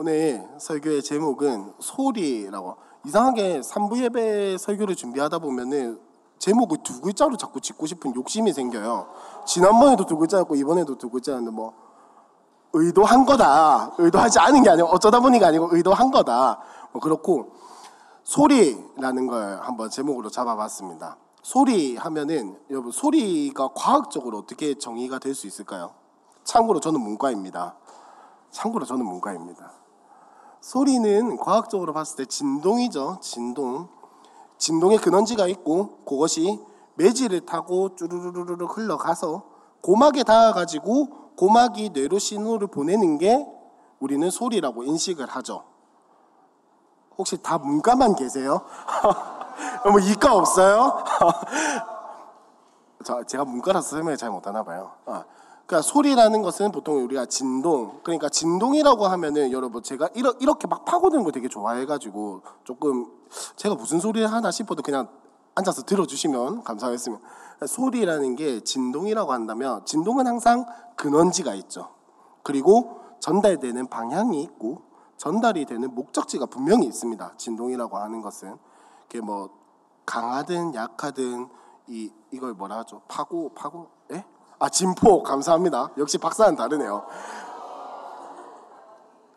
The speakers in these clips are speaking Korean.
오늘 설교의 제목은 소리라고 이상하게 3부 예배 설교를 준비하다 보면은 제목을 두 글자로 자꾸 짓고 싶은 욕심이 생겨요. 지난번에도 두 글자였고 이번에도 두 글자였는데 뭐 의도한 거다. 의도하지 않은 게 아니고 어쩌다 보니까 아니고 의도한 거다. 뭐 그렇고 소리라는 걸 한번 제목으로 잡아봤습니다. 소리 하면은 여러분 소리가 과학적으로 어떻게 정의가 될 수 있을까요? 참고로 저는 문과입니다. 참고로 저는 문과입니다. 소리는 과학적으로 봤을 때 진동이죠. 진동. 진동의 근원지가 있고 그것이 매질을 타고 쭈르르르르 흘러가서 고막에 닿아가지고 고막이 뇌로 신호를 보내는 게 우리는 소리라고 인식을 하죠. 혹시 다 문과만 계세요? 뭐 이과 없어요? 자, 제가 문과라서 설명을 잘 못하나 봐요. 아, 그러니까 소리라는 것은 보통 우리가 진동, 그러니까 진동이라고 하면은 여러분 제가 이렇게 막 파고드는 거 되게 좋아해가지고 조금 제가 무슨 소리를 하나 싶어도 그냥 앉아서 들어주시면 감사하겠습니다. 소리라는 게 진동이라고 한다면 진동은 항상 근원지가 있죠. 그리고 전달되는 방향이 있고 전달이 되는 목적지가 분명히 있습니다. 진동이라고 하는 것은 그게 뭐 강하든 약하든 이 이걸 뭐라 하죠? 파고 파고 예? 아 진포 감사합니다. 역시 박사는 다르네요.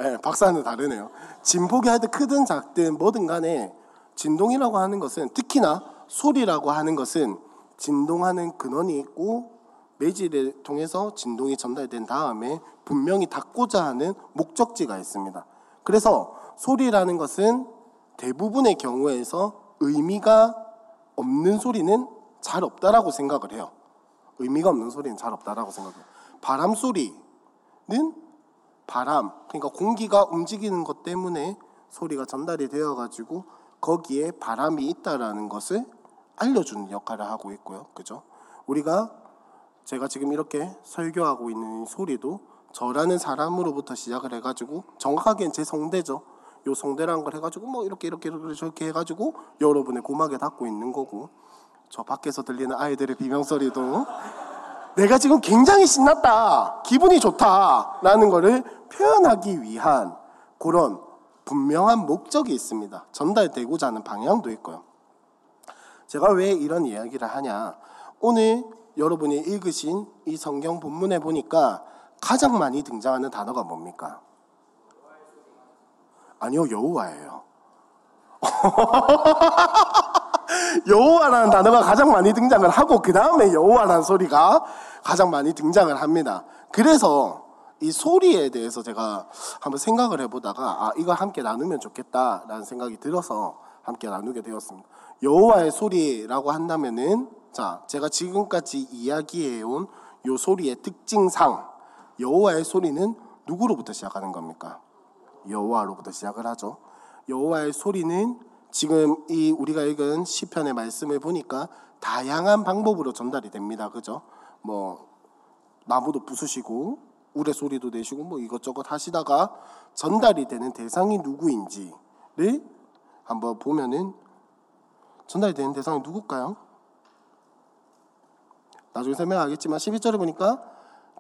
예, 네, 박사는 다르네요. 진폭이 하여튼 크든 작든 뭐든 간에 진동이라고 하는 것은 특히나 소리라고 하는 것은 진동하는 근원이 있고 매질을 통해서 진동이 전달된 다음에 분명히 닫고자 하는 목적지가 있습니다. 그래서 소리라는 것은 대부분의 경우에서 의미가 없는 소리는 잘 없다라고 생각을 해요. 의미가 없는 소리는 잘 없다라고 생각해요. 바람 소리는 바람, 그러니까 공기가 움직이는 것 때문에 소리가 전달이 되어 가지고 거기에 바람이 있다라는 것을 알려주는 역할을 하고 있고요. 그죠? 우리가 제가 지금 이렇게 설교하고 있는 소리도 저라는 사람으로부터 시작을 해가지고 정확하게는 제 성대죠. 요 성대라는 걸 해가지고 뭐 이렇게 이렇게 이렇게 해가지고 여러분의 고막에 닿고 있는 거고 저 밖에서 들리는 아이들의 비명소리도 내가 지금 굉장히 신났다, 기분이 좋다라는 것을 표현하기 위한 그런 분명한 목적이 있습니다. 전달되고자 하는 방향도 있고요. 제가 왜 이런 이야기를 하냐? 오늘 여러분이 읽으신 이 성경 본문에 보니까 가장 많이 등장하는 단어가 뭡니까? 아니요, 여호와예요. 여호와라는 단어가 가장 많이 등장을 하고 그 다음에 여호와라는 소리가 가장 많이 등장을 합니다. 그래서 이 소리에 대해서 제가 한번 생각을 해보다가 아 이거 함께 나누면 좋겠다라는 생각이 들어서 함께 나누게 되었습니다. 여호와의 소리라고 한다면은 자 제가 지금까지 이야기해온 요 소리의 특징상 여호와의 소리는 누구로부터 시작하는 겁니까? 여호와로부터 시작을 하죠. 여호와의 소리는 지금 이 우리가 읽은 시편의 말씀을 보니까 다양한 방법으로 전달이 됩니다. 그죠? 뭐 나무도 부수시고 우레 소리도 내시고 뭐 이것저것 하시다가 전달이 되는 대상이 누구인지를 한번 보면은 전달이 되는 대상이 누굴까요? 나중에 설명하겠지만 12절에 보니까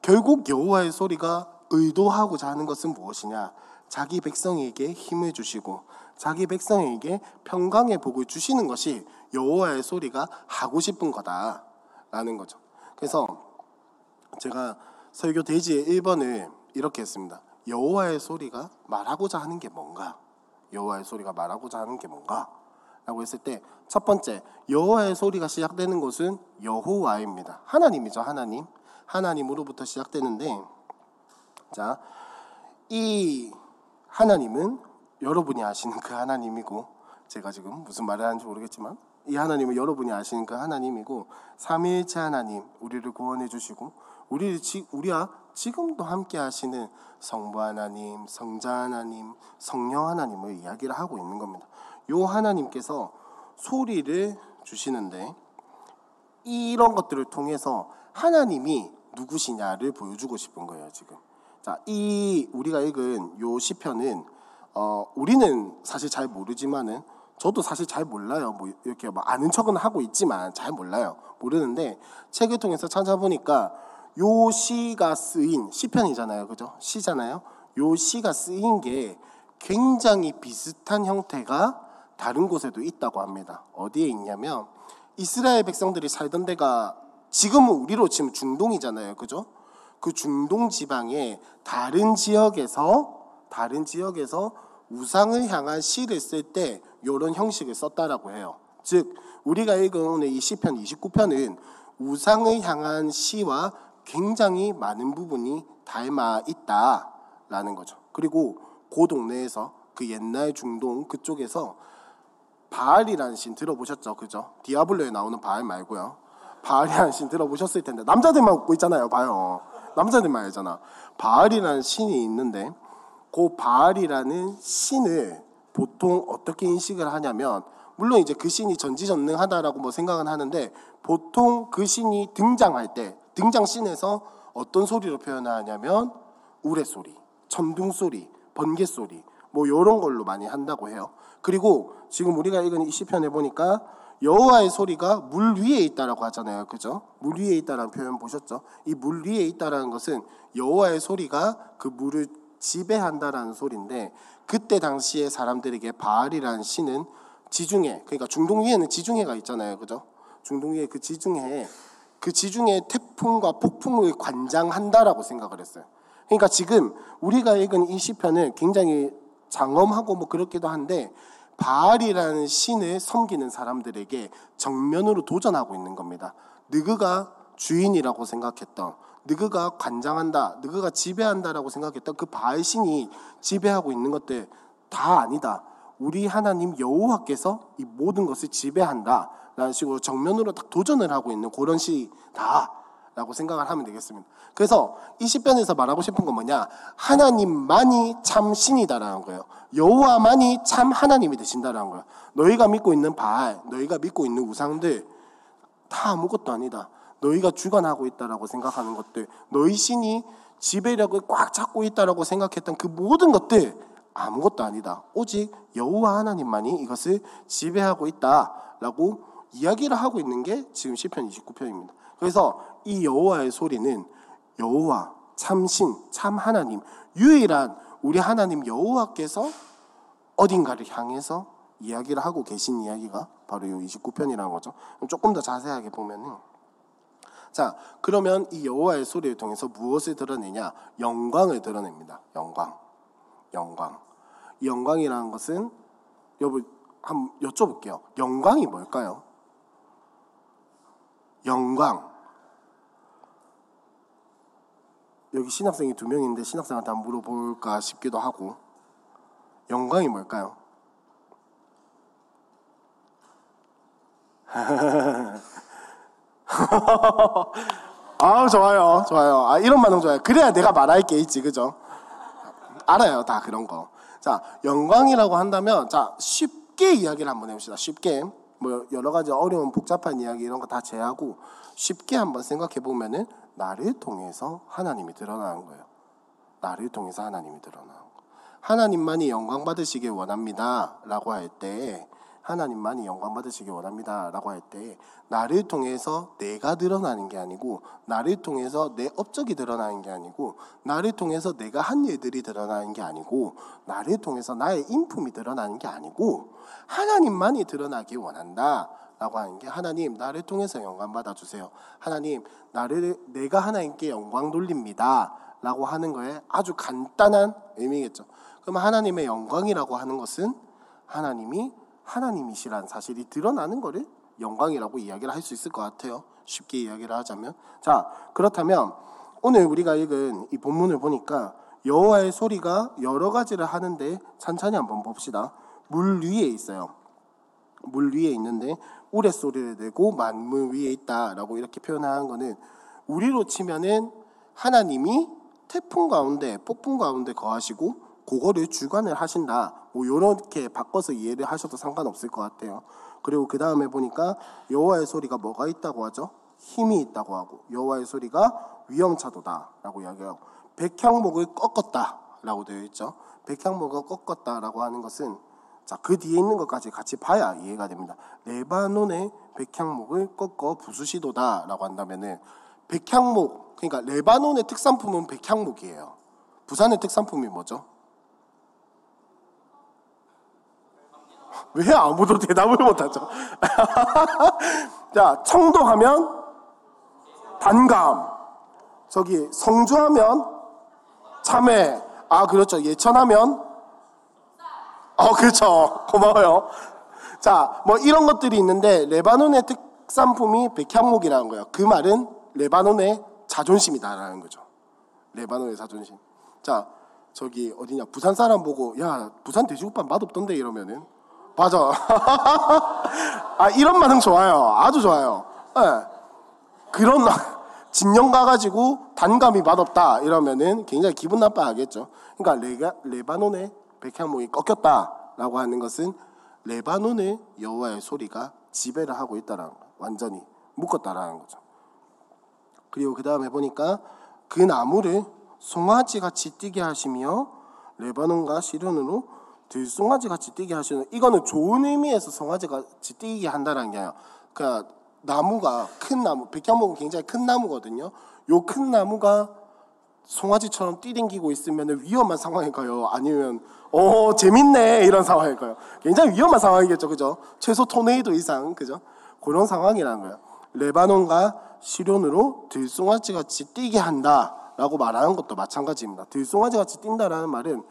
결국 여호와의 소리가 의도하고자 하는 것은 무엇이냐? 자기 백성에게 힘을 주시고 자기 백성에게 평강의 복을 주시는 것이 여호와의 소리가 하고 싶은 거다라는 거죠. 그래서 제가 설교 대지의 1번을 이렇게 했습니다. 여호와의 소리가 말하고자 하는 게 뭔가? 여호와의 소리가 말하고자 하는 게 뭔가? 라고 했을 때 첫 번째 여호와의 소리가 시작되는 곳은 여호와입니다. 하나님이죠, 하나님. 하나님으로부터 시작되는데 자, 이 하나님은 여러분이 아시는 그 하나님이고 제가 지금 무슨 말을 하는지 모르겠지만 이 하나님은 여러분이 아시는 그 하나님이고 삼위일체 하나님 우리를 구원해 주시고 우리 우리와 지금도 함께 하시는 성부 하나님, 성자 하나님, 성령 하나님을 이야기를 하고 있는 겁니다. 요 하나님께서 소리를 주시는데 이런 것들을 통해서 하나님이 누구시냐를 보여주고 싶은 거예요, 지금. 자, 이 우리가 읽은 요 시편은 어, 우리는 사실 잘 모르지만은 저도 사실 잘 몰라요. 뭐 이렇게 뭐 아는 척은 하고 있지만 잘 몰라요. 모르는데 책을 통해서 찾아보니까 요 시가 쓰인 시편이잖아요. 그죠? 시잖아요. 요 시가 쓰인 게 굉장히 비슷한 형태가 다른 곳에도 있다고 합니다. 어디에 있냐면 이스라엘 백성들이 살던 데가 지금은 우리로 치면 중동이잖아요. 그죠? 그 중동 지방의 다른 지역에서 다른 지역에서 우상을 향한 시를 쓸 때 이런 형식을 썼다라고 해요. 즉 우리가 읽은 오늘 이 시편 29편은 우상을 향한 시와 굉장히 많은 부분이 닮아 있다라는 거죠. 그리고 그 동네에서 그 옛날 중동 그쪽에서 바알이라는 신 들어보셨죠? 그죠? 디아블로에 나오는 바알 말고요. 바알이라는 신 들어보셨을 텐데 남자들만 웃고 있잖아요. 봐요. 남자들만 알잖아. 바알이라는 신이 있는데 그 바알이라는 신을 보통 어떻게 인식을 하냐면 물론 이제 그 신이 전지전능하다라고 뭐 생각은 하는데 보통 그 신이 등장할 때 등장 씬에서 어떤 소리로 표현하냐면 우레소리, 천둥소리, 번개소리 뭐 이런 걸로 많이 한다고 해요. 그리고 지금 우리가 읽은 이 시편에 보니까 여호와의 소리가 물 위에 있다라고 하잖아요. 그죠? 물 위에 있다라는 표현 보셨죠? 이 물 위에 있다라는 것은 여호와의 소리가 그 물을 지배한다라는 소리인데 그때 당시에 사람들에게 바알이라는 신은 지중해 그러니까 중동 위에는 지중해가 있잖아요. 그죠? 중동 위에 그 지중해에 그 지중해 태풍과 폭풍을 관장한다라고 생각을 했어요. 그러니까 지금 우리가 읽은 이 시편은 굉장히 장엄하고 뭐 그렇기도 한데 바알이라는 신을 섬기는 사람들에게 정면으로 도전하고 있는 겁니다. 느그가 주인이라고 생각했던 느그가 관장한다, 느그가 지배한다라고 생각했던 그 바알 신이 지배하고 있는 것들 다 아니다. 우리 하나님 여호와께서 이 모든 것을 지배한다라는 식으로 정면으로 딱 도전을 하고 있는 그런 시다. 라고 생각을 하면 되겠습니다. 그래서 이 시편에서 말하고 싶은 건 뭐냐? 하나님만이 참 신이다라는 거예요. 여호와만이 참 하나님이 되신다라는 거예요. 너희가 믿고 있는 바알, 너희가 믿고 있는 우상들 다 아무것도 아니다. 너희가 주관하고 있다라고 생각하는 것들, 너희 신이 지배력을 꽉 잡고 있다라고 생각했던 그 모든 것들 아무것도 아니다. 오직 여호와 하나님만이 이것을 지배하고 있다라고 이야기를 하고 있는 게 지금 시편 29편입니다. 그래서 이 여호와의 소리는 여호와 참신 참 하나님 유일한 우리 하나님 여호와께서 어딘가를 향해서 이야기를 하고 계신 이야기가 바로 이 29편이라는 거죠. 조금 더 자세하게 보면은 자, 그러면 이 여호와의 소리를 통해서 무엇을 드러내냐? 영광을 드러냅니다. 영광. 영광. 이 영광이라는 것은 여러분 한번 여쭤볼게요. 영광이 뭘까요? 영광. 여기 신학생이 두 명인데 신학생한테 한번 물어볼까 싶기도 하고 영광이 뭘까요? 아 좋아요 좋아요. 아 이런 반응 좋아요. 그래야 내가 말할 게 있지 그죠? 알아요 다 그런 거 자 영광이라고 한다면 자 쉽게 이야기를 한번 해봅시다. 쉽게. 뭐 여러 가지 어려운 복잡한 이야기 이런 거 다 제하고 쉽게 한번 생각해 보면은 나를 통해서 하나님이 드러나는 거예요. 나를 통해서 하나님이 드러나는 거. 하나님만이 영광 받으시길 원합니다라고 할 때 하나님만이 영광 받으시길 원합니다라고 할 때 나를 통해서 내가 드러나는 게 아니고 나를 통해서 내 업적이 드러나는 게 아니고 나를 통해서 내가 한 일들이 드러나는 게 아니고 나를 통해서 나의 인품이 드러나는 게 아니고 하나님만이 드러나길 원한다. 라고 하는 게 하나님 나를 통해서 영광 받아 주세요. 하나님 나를 내가 하나님께 영광 돌립니다. 라고 하는 거에 아주 간단한 의미겠죠. 그럼 하나님의 영광이라고 하는 것은 하나님이 하나님이시란 사실이 드러나는 거를 영광이라고 이야기를 할 수 있을 것 같아요. 쉽게 이야기를 하자면 자 그렇다면 오늘 우리가 읽은 이 본문을 보니까 여호와의 소리가 여러 가지를 하는데 천천히 한번 봅시다. 물 위에 있어요. 물 위에 있는데 우레 소리를 내고 만물 위에 있다라고 이렇게 표현한 거는 우리로 치면은 하나님이 태풍 가운데 폭풍 가운데 거하시고 그거를 주관을 하신다. 뭐 요렇게 바꿔서 이해를 하셔도 상관없을 것 같아요. 그리고 그 다음에 보니까 여호와의 소리가 뭐가 있다고 하죠? 힘이 있다고 하고 여호와의 소리가 위험차도다라고 이야기하고 백향목을 꺾었다라고 되어 있죠. 백향목을 꺾었다라고 하는 것은 자, 그 뒤에 있는 것까지 같이 봐야 이해가 됩니다. 레바논의 백향목을 꺾어 부수시도다라고 한다면은 백향목 그러니까 레바논의 특산품은 백향목이에요. 부산의 특산품이 뭐죠? 왜 아무도 대답을 못하죠? 자, 청도하면 단감. 저기 성주하면 참외. 아, 그렇죠. 예천하면 어, 그렇죠. 고마워요. 자, 뭐 이런 것들이 있는데 레바논의 특산품이 백향목이라는 거예요. 그 말은 레바논의 자존심이다라는 거죠. 레바논의 자존심. 자, 저기 어디냐 부산 사람 보고 야 부산 돼지국밥 맛없던데 이러면은 맞아. 아 이런 반응 좋아요. 아주 좋아요. 예. 그런 진영 가가지고 단감이 맛없다 이러면은 굉장히 기분 나빠하겠죠. 그러니까 레가, 레바논의 백향목이 꺾였다라고 하는 것은 레바논의 여호와의 소리가 지배를 하고 있다라는 거. 완전히 묶었다라는 거죠. 그리고 그 다음에 보니까 그 나무를 송아지 같이 뛰게 하시며 레바논과 시련으로 들송아지 같이 뛰게 하시는 이거는 좋은 의미에서 송아지 같이 뛰게 한다는 게 아니라 그러니까 나무가 큰 나무 백향목은 굉장히 큰 나무거든요. 요 큰 나무가 송아지처럼 뛰댕기고 있으면 위험한 상황일까요? 아니면 어 재밌네 이런 상황일까요? 굉장히 위험한 상황이겠죠, 그죠? 최소 토네이도 이상, 그죠? 그런 상황이라는 거예요. 레바논과 시련으로 들송아지 같이 뛰게 한다라고 말하는 것도 마찬가지입니다. 들송아지 같이 뛴다라는 말은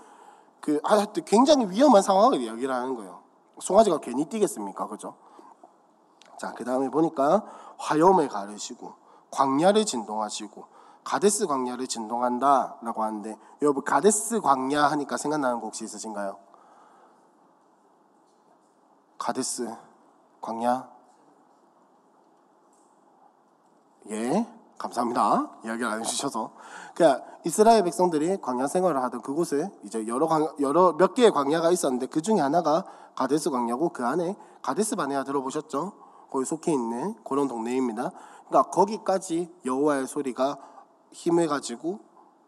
그 하여튼 굉장히 위험한 상황을 이야기를 하는 거예요. 송아지가 괜히 뛰겠습니까, 그죠? 자, 그 다음에 보니까 화염을 가르시고 광야를 진동하시고 가데스 광야를 진동한다라고 하는데 여러분 가데스 광야 하니까 생각나는 거 혹시 있으신가요? 가데스 광야 예 감사합니다 이야기를 안 해주셔서 그러니까 이스라엘 백성들이 광야 생활을 하던 그곳에 이제 여러 광, 여러 몇 개의 광야가 있었는데 그 중에 하나가 가데스 광야고 그 안에 가데스 바네아 들어보셨죠? 거기 속해 있는 그런 동네입니다. 그러니까 거기까지 여호와의 소리가 힘을 가지고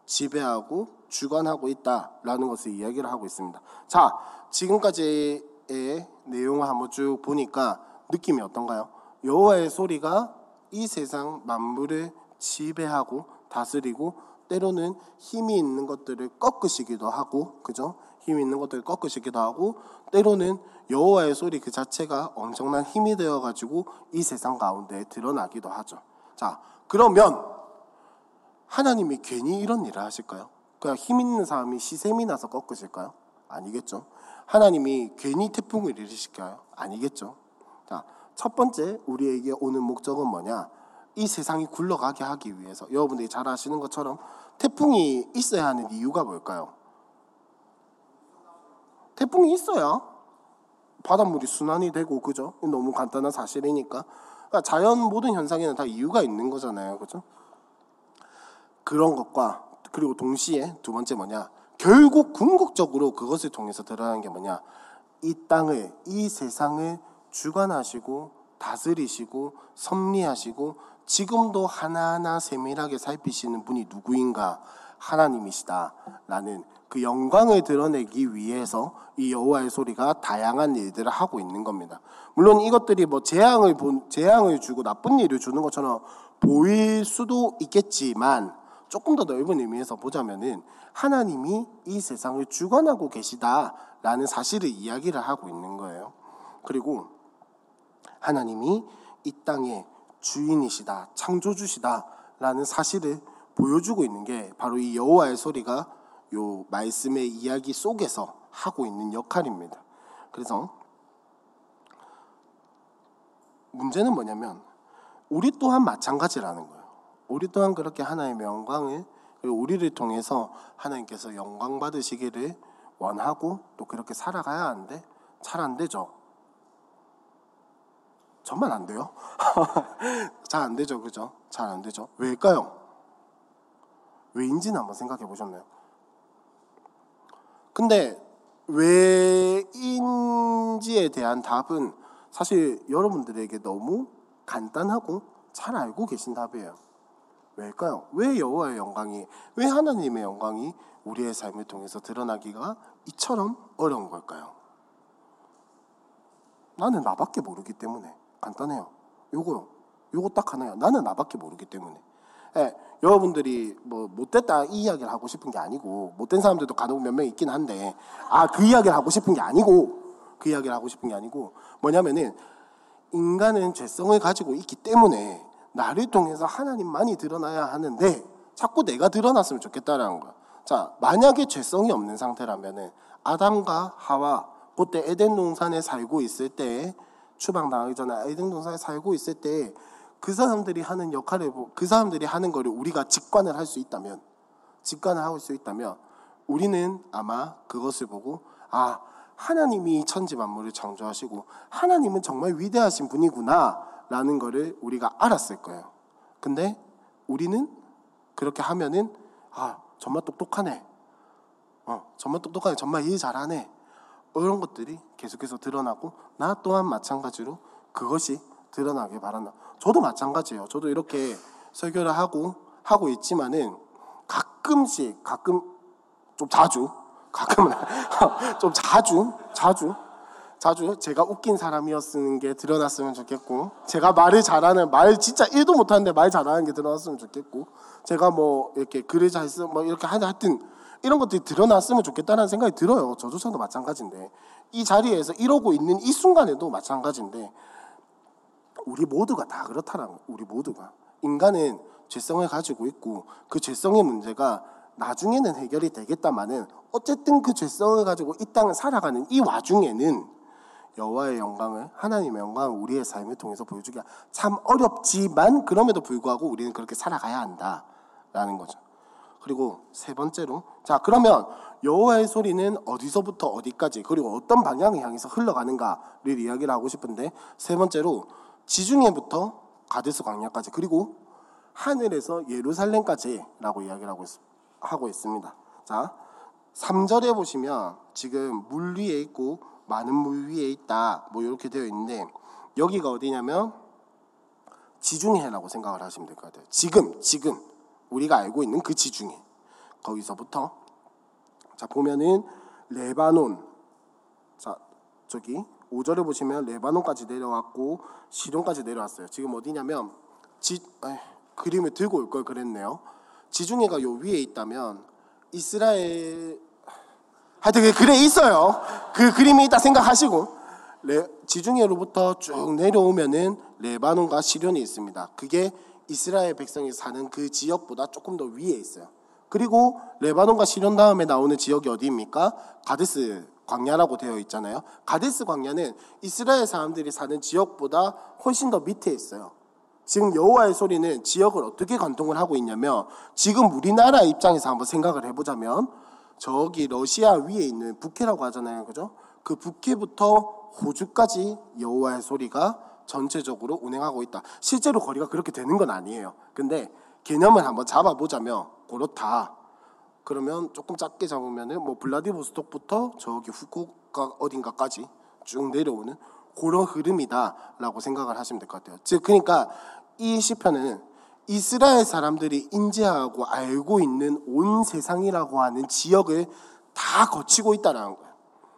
지배하고 주관하고 있다라는 것을 이야기를 하고 있습니다. 자, 지금까지의 내용을 한번 쭉 보니까 느낌이 어떤가요? 여호와의 소리가 이 세상 만물을 지배하고 다스리고 때로는 힘이 있는 것들을 꺾으시기도 하고 그죠? 힘이 있는 것들을 꺾으시기도 하고 때로는 여호와의 소리 그 자체가 엄청난 힘이 되어 가지고 이 세상 가운데 드러나기도 하죠. 자, 그러면 하나님이 괜히 이런 일을 하실까요? 그냥 힘 있는 사람이 시샘이 나서 꺾으실까요? 아니겠죠. 하나님이 괜히 태풍을 일으실까요? 아니겠죠. 자, 첫 번째 우리에게 오는 목적은 뭐냐? 이 세상이 굴러가게 하기 위해서 여러분들이 잘 아시는 것처럼 태풍이 있어야 하는 이유가 뭘까요? 태풍이 있어야 바닷물이 순환이 되고 그죠? 너무 간단한 사실이니까 그러니까 자연 모든 현상에는 다 이유가 있는 거잖아요, 그죠? 그런 것과 그리고 동시에 두 번째 뭐냐? 결국 궁극적으로 그것을 통해서 드러나는 게 뭐냐? 이 땅을 이 세상을 주관하시고 다스리시고 섭리하시고 지금도 하나하나 세밀하게 살피시는 분이 누구인가? 하나님이시다라는 그 영광을 드러내기 위해서 이 여호와의 소리가 다양한 일들을 하고 있는 겁니다. 물론 이것들이 뭐 재앙을 본 재앙을 주고 나쁜 일을 주는 것처럼 보일 수도 있겠지만 조금 더 넓은 의미에서 보자면은 하나님이 이 세상을 주관하고 계시다라는 사실을 이야기를 하고 있는 거예요. 그리고 하나님이 이 땅의 주인이시다, 창조주시다 라는 사실을 보여주고 있는 게 바로 이 여호와의 소리가 요 말씀의 이야기 속에서 하고 있는 역할입니다. 그래서 문제는 뭐냐면 우리 또한 마찬가지라는 거예요. 우리 또한 그렇게 하나님의 영광을 그리고 우리를 통해서 하나님께서 영광 받으시기를 원하고 또 그렇게 살아가야 하는데 잘 안 되죠. 정말 안 돼요. 잘 안 되죠, 그죠? 잘 안 되죠. 왜일까요? 왜인지는 한번 생각해 보셨나요? 근데 왜인지에 대한 답은 사실 여러분들에게 너무 간단하고 잘 알고 계신 답이에요. 왜일까요? 왜 여호와의 영광이, 왜 하나님의 영광이 우리의 삶을 통해서 드러나기가 이처럼 어려운 걸까요? 나는 나밖에 모르기 때문에 간단해요. 요거요. 요거 딱 하나요. 나는 나밖에 모르기 때문에. 예, 여러분들이 뭐 못됐다 이 이야기를 하고 싶은 게 아니고 못된 사람들도 간혹 몇 명 있긴 한데 아 그 이야기를 하고 싶은 게 아니고 그 이야기를 하고 싶은 게 아니고 뭐냐면은 인간은 죄성을 가지고 있기 때문에 나를 통해서 하나님만이 드러나야 하는데 자꾸 내가 드러났으면 좋겠다라는 거야. 자, 만약에 죄성이 없는 상태라면은 아담과 하와 그때 에덴 동산에 살고 있을 때 추방 당하기 전에 에덴 동산에 살고 있을 때 그 사람들이 하는 역할을 보- 그 사람들이 하는 거를 우리가 직관을 할 수 있다면 직관을 하고 수 있다면 우리는 아마 그것을 보고 아 하나님이 천지 만물을 창조하시고 하나님은 정말 위대하신 분이구나라는 거를 우리가 알았을 거예요. 근데 우리는 그렇게 하면은 아 정말 똑똑하네. 어 정말 똑똑하네. 정말 일 잘하네. 이런 것들이 계속해서 드러나고 나 또한 마찬가지로 그것이 드러나게 바란다. 저도 마찬가지예요. 저도 이렇게 설교를 하고 하고 있지만은 가끔씩 가끔 좀 자주 가끔은 좀 자주 자주 자주 제가 웃긴 사람이었는 게 드러났으면 좋겠고 제가 말을 잘하는 말 진짜 1도 못하는데 말 잘하는 게 드러났으면 좋겠고 제가 뭐 이렇게 글을 잘쓰뭐 이렇게 하여 하여튼 이런 것들이 드러났으면 좋겠다는 생각이 들어요 저조차도 마찬가지인데 이 자리에서 이러고 있는 이 순간에도 마찬가지인데 우리 모두가 다 그렇다라는. 우리 모두가 인간은 죄성을 가지고 있고 그 죄성의 문제가 나중에는 해결이 되겠다마는 어쨌든 그 죄성을 가지고 이 땅을 살아가는 이 와중에는 여호와의 영광을 하나님의 영광을 우리의 삶을 통해서 보여주기가 참 어렵지만 그럼에도 불구하고 우리는 그렇게 살아가야 한다라는 거죠. 그리고 세 번째로 자 그러면 여호와의 소리는 어디서부터 어디까지 그리고 어떤 방향을 향해서 흘러가는가를 이야기를 하고 싶은데 세 번째로 지중해부터 가데스 광야까지 그리고 하늘에서 예루살렘까지라고 이야기를 하고, 있, 하고 있습니다. 자 3절에 보시면 지금 물 위에 있고 많은 물 위에 있다 뭐 이렇게 되어 있는데 여기가 어디냐면 지중해라고 생각을 하시면 될 것 같아요. 지금 지금 우리가 알고 있는 그 지중해 거기서부터 자 보면은 레바논 자 저기 5절에 보시면 레바논까지 내려왔고 시돈까지 내려왔어요. 지금 어디냐면 지 에이, 그림을 들고 올 걸 그랬네요. 지중해가 요 위에 있다면 이스라엘 하여튼 그 글에 있어요. 그 그림이 있다 생각하시고 레, 지중해로부터 쭉 내려오면은 레바논과 시련이 있습니다. 그게 이스라엘 백성이 사는 그 지역보다 조금 더 위에 있어요. 그리고 레바논과 시련 다음에 나오는 지역이 어디입니까? 가데스 광야라고 되어 있잖아요. 가데스 광야는 이스라엘 사람들이 사는 지역보다 훨씬 더 밑에 있어요. 지금 여호와의 소리는 지역을 어떻게 관통을 하고 있냐면 지금 우리나라 입장에서 한번 생각을 해보자면 저기 러시아 위에 있는 북해라고 하잖아요, 그죠? 그 북해부터 호주까지 여호와의 소리가 전체적으로 운행하고 있다. 실제로 거리가 그렇게 되는 건 아니에요. 근데 개념을 한번 잡아보자면 그렇다. 그러면 조금 작게 잡으면은 뭐 블라디보스톡부터 저기 후쿠오카 어딘가까지 쭉 내려오는 그런 흐름이다라고 생각을 하시면 될 것 같아요. 즉 그러니까 이 시편은 이스라엘 사람들이 인지하고 알고 있는 온 세상이라고 하는 지역을 다 거치고 있다라는 거예요.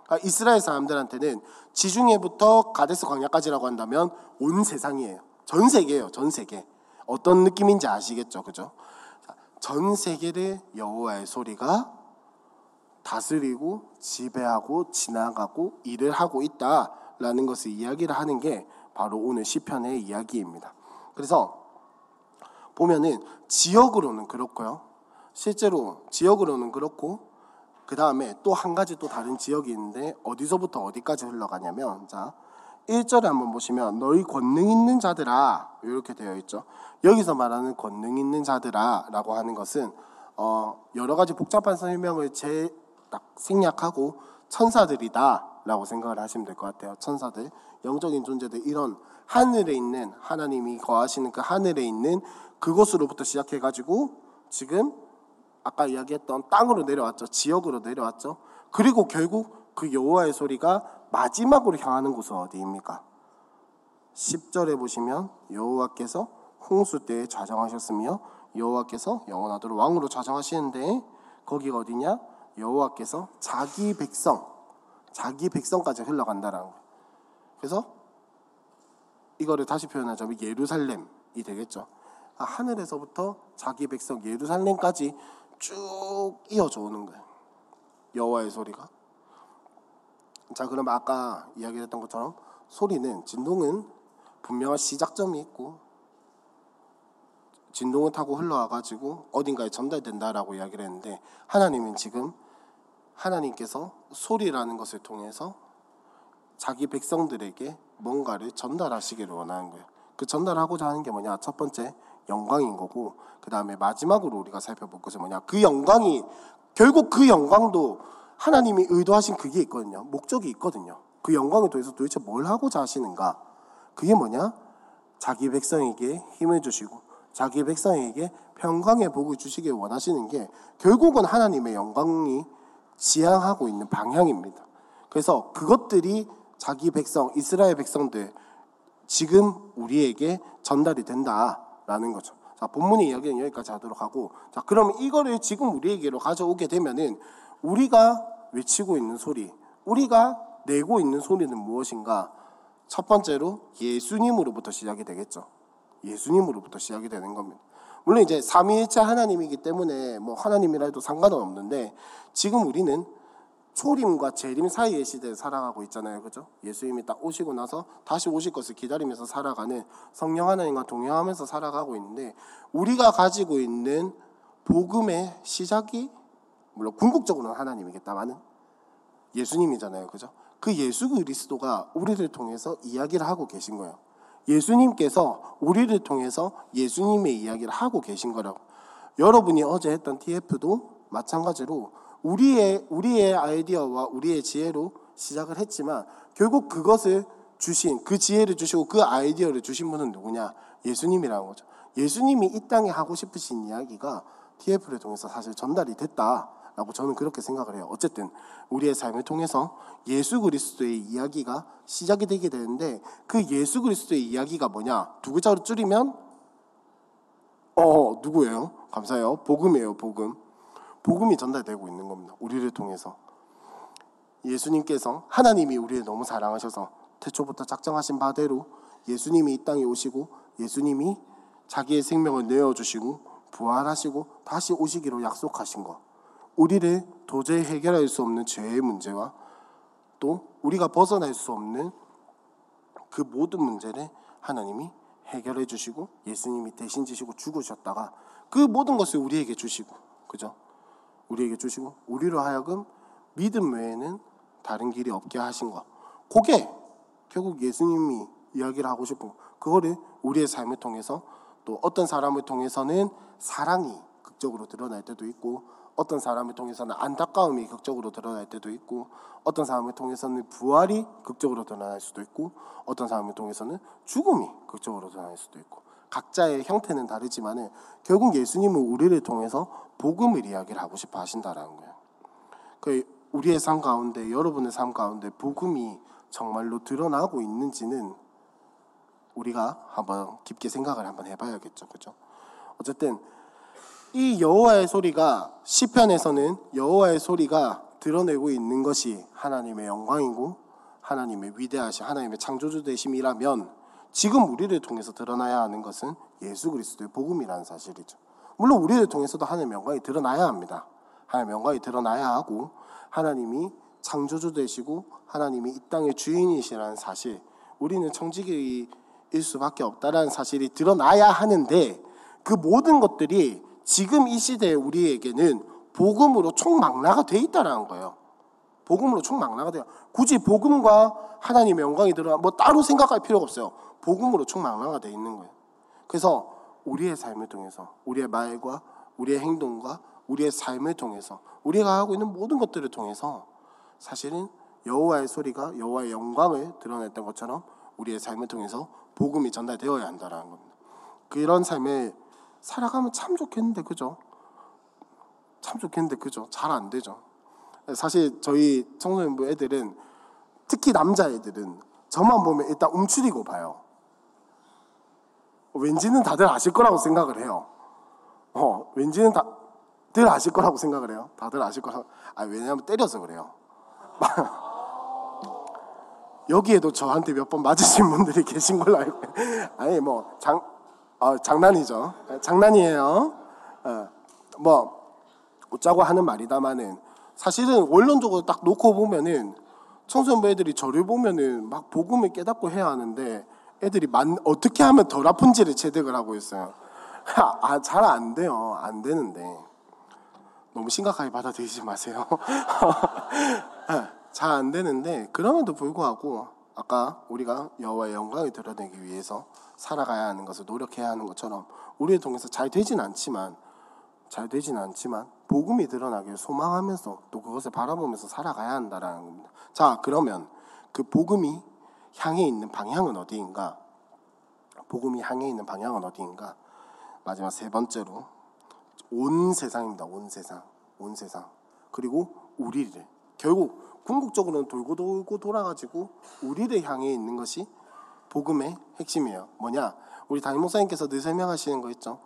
그러니까 이스라엘 사람들한테는 지중해부터 가데스 광야까지라고 한다면 온 세상이에요. 전 세계예요. 전 세계. 어떤 느낌인지 아시겠죠, 그죠? 전 세계를 여호와의 소리가 다스리고 지배하고 지나가고 일을 하고 있다라는 것을 이야기를 하는 게 바로 오늘 시편의 이야기입니다. 그래서 보면은 지역으로는 그렇고요. 실제로 지역으로는 그렇고 그 다음에 또 한 가지 또 다른 지역이 있는데 어디서부터 어디까지 흘러가냐면 자 1절에 한번 보시면 너희 권능 있는 자들아 이렇게 되어 있죠. 여기서 말하는 권능 있는 자들아라고 하는 것은 어 여러 가지 복잡한 설명을 제 딱 생략하고 천사들이다라고 생각을 하시면 될 것 같아요. 천사들, 영적인 존재들 이런 하늘에 있는 하나님이 거하시는 그 하늘에 있는 그곳으로부터 시작해 가지고 지금 아까 이야기했던 땅으로 내려왔죠. 지역으로 내려왔죠. 그리고 결국 그 여호와의 소리가 마지막으로 향하는 곳은 어디입니까? 10절에 보시면 여호와께서 홍수 때에 좌정하셨으며 여호와께서 영원하도록 왕으로 좌정하시는데 거기가 어디냐? 여호와께서 자기 백성, 자기 백성까지 흘러간다라는 거예요. 그래서 이거를 다시 표현하자면 예루살렘이 되겠죠. 하늘에서부터 자기 백성 예루살렘까지 쭉 이어져 오는 거예요. 여호와의 소리가. 자, 그럼 아까 이야기했던 것처럼 소리는 진동은 분명한 시작점이 있고 진동을 타고 흘러와 가지고 어딘가에 전달된다라고 이야기를 했는데 하나님은 지금 하나님께서 소리라는 것을 통해서 자기 백성들에게 뭔가를 전달하시기를 원하는 거예요. 그 전달하고자 하는 게 뭐냐? 첫 번째 영광인 거고 그 다음에 마지막으로 우리가 살펴볼 것은 뭐냐? 그 영광이 결국 그 영광도 하나님이 의도하신 그게 있거든요. 목적이 있거든요. 그 영광을 통해서 도대체 뭘 하고자 하시는가? 그게 뭐냐? 자기 백성에게 힘을 주시고 자기 백성에게 평강의 복을 주시길 원하시는 게 결국은 하나님의 영광이 지향하고 있는 방향입니다. 그래서 그것들이 자기 백성, 이스라엘 백성들 지금 우리에게 전달이 된다 라는 거죠. 자, 본문의 이야기는 여기까지 하도록 하고 자, 그럼 이거를 지금 우리에게로 가져오게 되면은 우리가 외치고 있는 소리, 우리가 내고 있는 소리는 무엇인가? 첫 번째로 예수님으로부터 시작이 되겠죠. 예수님으로부터 시작이 되는 겁니다. 물론 이제 삼위일체 하나님이기 때문에 뭐 하나님이라 해도 상관은 없는데 지금 우리는 초림과 재림 사이의 시대에 살아가고 있잖아요. 그죠? 예수님이 딱 오시고 나서 다시 오실 것을 기다리면서 살아가는 성령 하나님과 동행하면서 살아가고 있는데 우리가 가지고 있는 복음의 시작이 물론 궁극적으로는 하나님이겠다마는 예수님이잖아요. 그죠? 그 예수 그리스도가 우리를 통해서 이야기를 하고 계신 거예요. 예수님께서 우리를 통해서 예수님의 이야기를 하고 계신 거라고. 여러분이 어제 했던 TF도 마찬가지로 우리의 우리의 아이디어와 우리의 지혜로 시작을 했지만 결국 그것을 주신 그 지혜를 주시고 그 아이디어를 주신 분은 누구냐? 예수님이라는 거죠. 예수님이 이 땅에 하고 싶으신 이야기가 TF를 통해서 사실 전달이 됐다라고 저는 그렇게 생각을 해요. 어쨌든 우리의 삶을 통해서 예수 그리스도의 이야기가 시작이 되게 되는데 그 예수 그리스도의 이야기가 뭐냐? 두 글자로 줄이면 어 누구예요? 감사해요. 복음이에요. 복음. 복음이 전달되고 있는 겁니다. 우리를 통해서 예수님께서 하나님이 우리를 너무 사랑하셔서 태초부터 작정하신 바대로 예수님이 이 땅에 오시고 예수님이 자기의 생명을 내어 주시고 부활하시고 다시 오시기로 약속하신 것. 우리를 도저히 해결할 수 없는 죄의 문제와 또 우리가 벗어날 수 없는 그 모든 문제를 하나님이 해결해 주시고 예수님이 대신 지시고 죽으셨다가 그 모든 것을 우리에게 주시고 그죠? 우리에게 주시고 우리로 하여금 믿음 외에는 다른 길이 없게 하신 것. 그게 결국 예수님이 이야기를 하고 싶은 그거를 우리의 삶을 통해서 또 어떤 사람을 통해서는 사랑이 극적으로 드러날 때도 있고 어떤 사람을 통해서는 안타까움이 극적으로 드러날 때도 있고 어떤 사람을 통해서는 부활이 극적으로 드러날 수도 있고 어떤 사람을 통해서는 죽음이 극적으로 드러날 수도 있고 각자의 형태는 다르지만은 결국 예수님은 우리를 통해서 복음을 이야기를 하고 싶어 하신다라는 거예요. 그 우리의 삶 가운데 여러분의 삶 가운데 복음이 정말로 드러나고 있는지는 우리가 한번 깊게 생각을 한번 해봐야겠죠, 그죠? 어쨌든 이 여호와의 소리가 시편에서는 여호와의 소리가 드러내고 있는 것이 하나님의 영광이고 하나님의 위대하신 하나님의 창조주 되심이라면 지금 우리를 통해서 드러나야 하는 것은 예수 그리스도의 복음이라는 사실이죠. 물론 우리를 통해서도 하나님의 영광이 드러나야 합니다. 하나님의 영광이 드러나야 하고 하나님이 창조주 되시고 하나님이 이 땅의 주인이시라는 사실 우리는 청지기일 수밖에 없다라는 사실이 드러나야 하는데 그 모든 것들이 지금 이 시대에 우리에게는 복음으로 총망라가 돼 있다라는 거예요. 복음으로 총망라가 돼요. 굳이 복음과 하나님의 영광이 들어가 뭐 따로 생각할 필요가 없어요. 복음으로 충만화가 되어 있는 거예요. 그래서 우리의 삶을 통해서 우리의 말과 우리의 행동과 우리의 삶을 통해서 우리가 하고 있는 모든 것들을 통해서 사실은 여호와의 소리가 여호와의 영광을 드러냈던 것처럼 우리의 삶을 통해서 복음이 전달되어야 한다라는 겁니다. 그런 삶을 살아가면 참 좋겠는데 그죠? 참 좋겠는데 그죠? 잘 안 되죠. 사실 저희 청소년부 애들은 특히 남자 애들은 저만 보면 일단 움츠리고 봐요. 왠지는 다들 아실 거라고 생각을 해요. 어, 왠지는 다들 아실 거라고 생각을 해요. 다들 아실 거라고. 아, 왜냐하면 때려서 그래요. 여기에도 저한테 몇 번 맞으신 분들이 계신 걸로 알고. 아니 뭐장 아, 장난이죠. 장난이에요. 어, 뭐 웃자고 하는 말이다마는 사실은 원론적으로 딱 놓고 보면은 청소년부 애들이 저를 보면은 막 복음을 깨닫고 해야 하는데 애들이 만, 어떻게 하면 덜 아픈지를 체득을 하고 있어요. 아, 잘 안 돼요. 안 되는데. 너무 심각하게 받아들이지 마세요. 잘 안 되는데 그럼에도 불구하고 아까 우리가 여호와의 영광을 드러내기 위해서 살아가야 하는 것을 노력해야 하는 것처럼 우리를 통해서 잘 되진 않지만 잘 되진 않지만 복음이 드러나길 소망하면서 또 그것을 바라보면서 살아가야 한다라는 겁니다. 자, 그러면 그 복음이 향해 있는 방향은 어디인가? 복음이 향해 있는 방향은 어디인가? 마지막 세 번째로 온 세상입니다. 온 세상. 온 세상. 그리고 우리를 결국 궁극적으로는 돌고 돌고 돌아가지고 우리를 향해 있는 것이 복음의 핵심이에요. 뭐냐? 우리 담임 목사님께서 늘 설명하시는 거 있죠.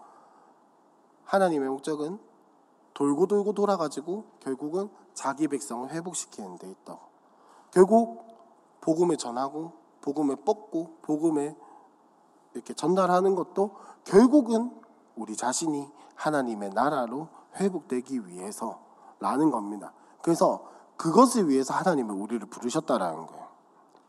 하나님의 목적은 돌고 돌고 돌아가지고 결국은 자기 백성을 회복시키는 데 있다. 결국 복음을 전하고 복음을 뻗고 복음을 이렇게 전달하는 것도 결국은 우리 자신이 하나님의 나라로 회복되기 위해서라는 겁니다. 그래서 그것을 위해서 하나님은 우리를 부르셨다라는 거예요.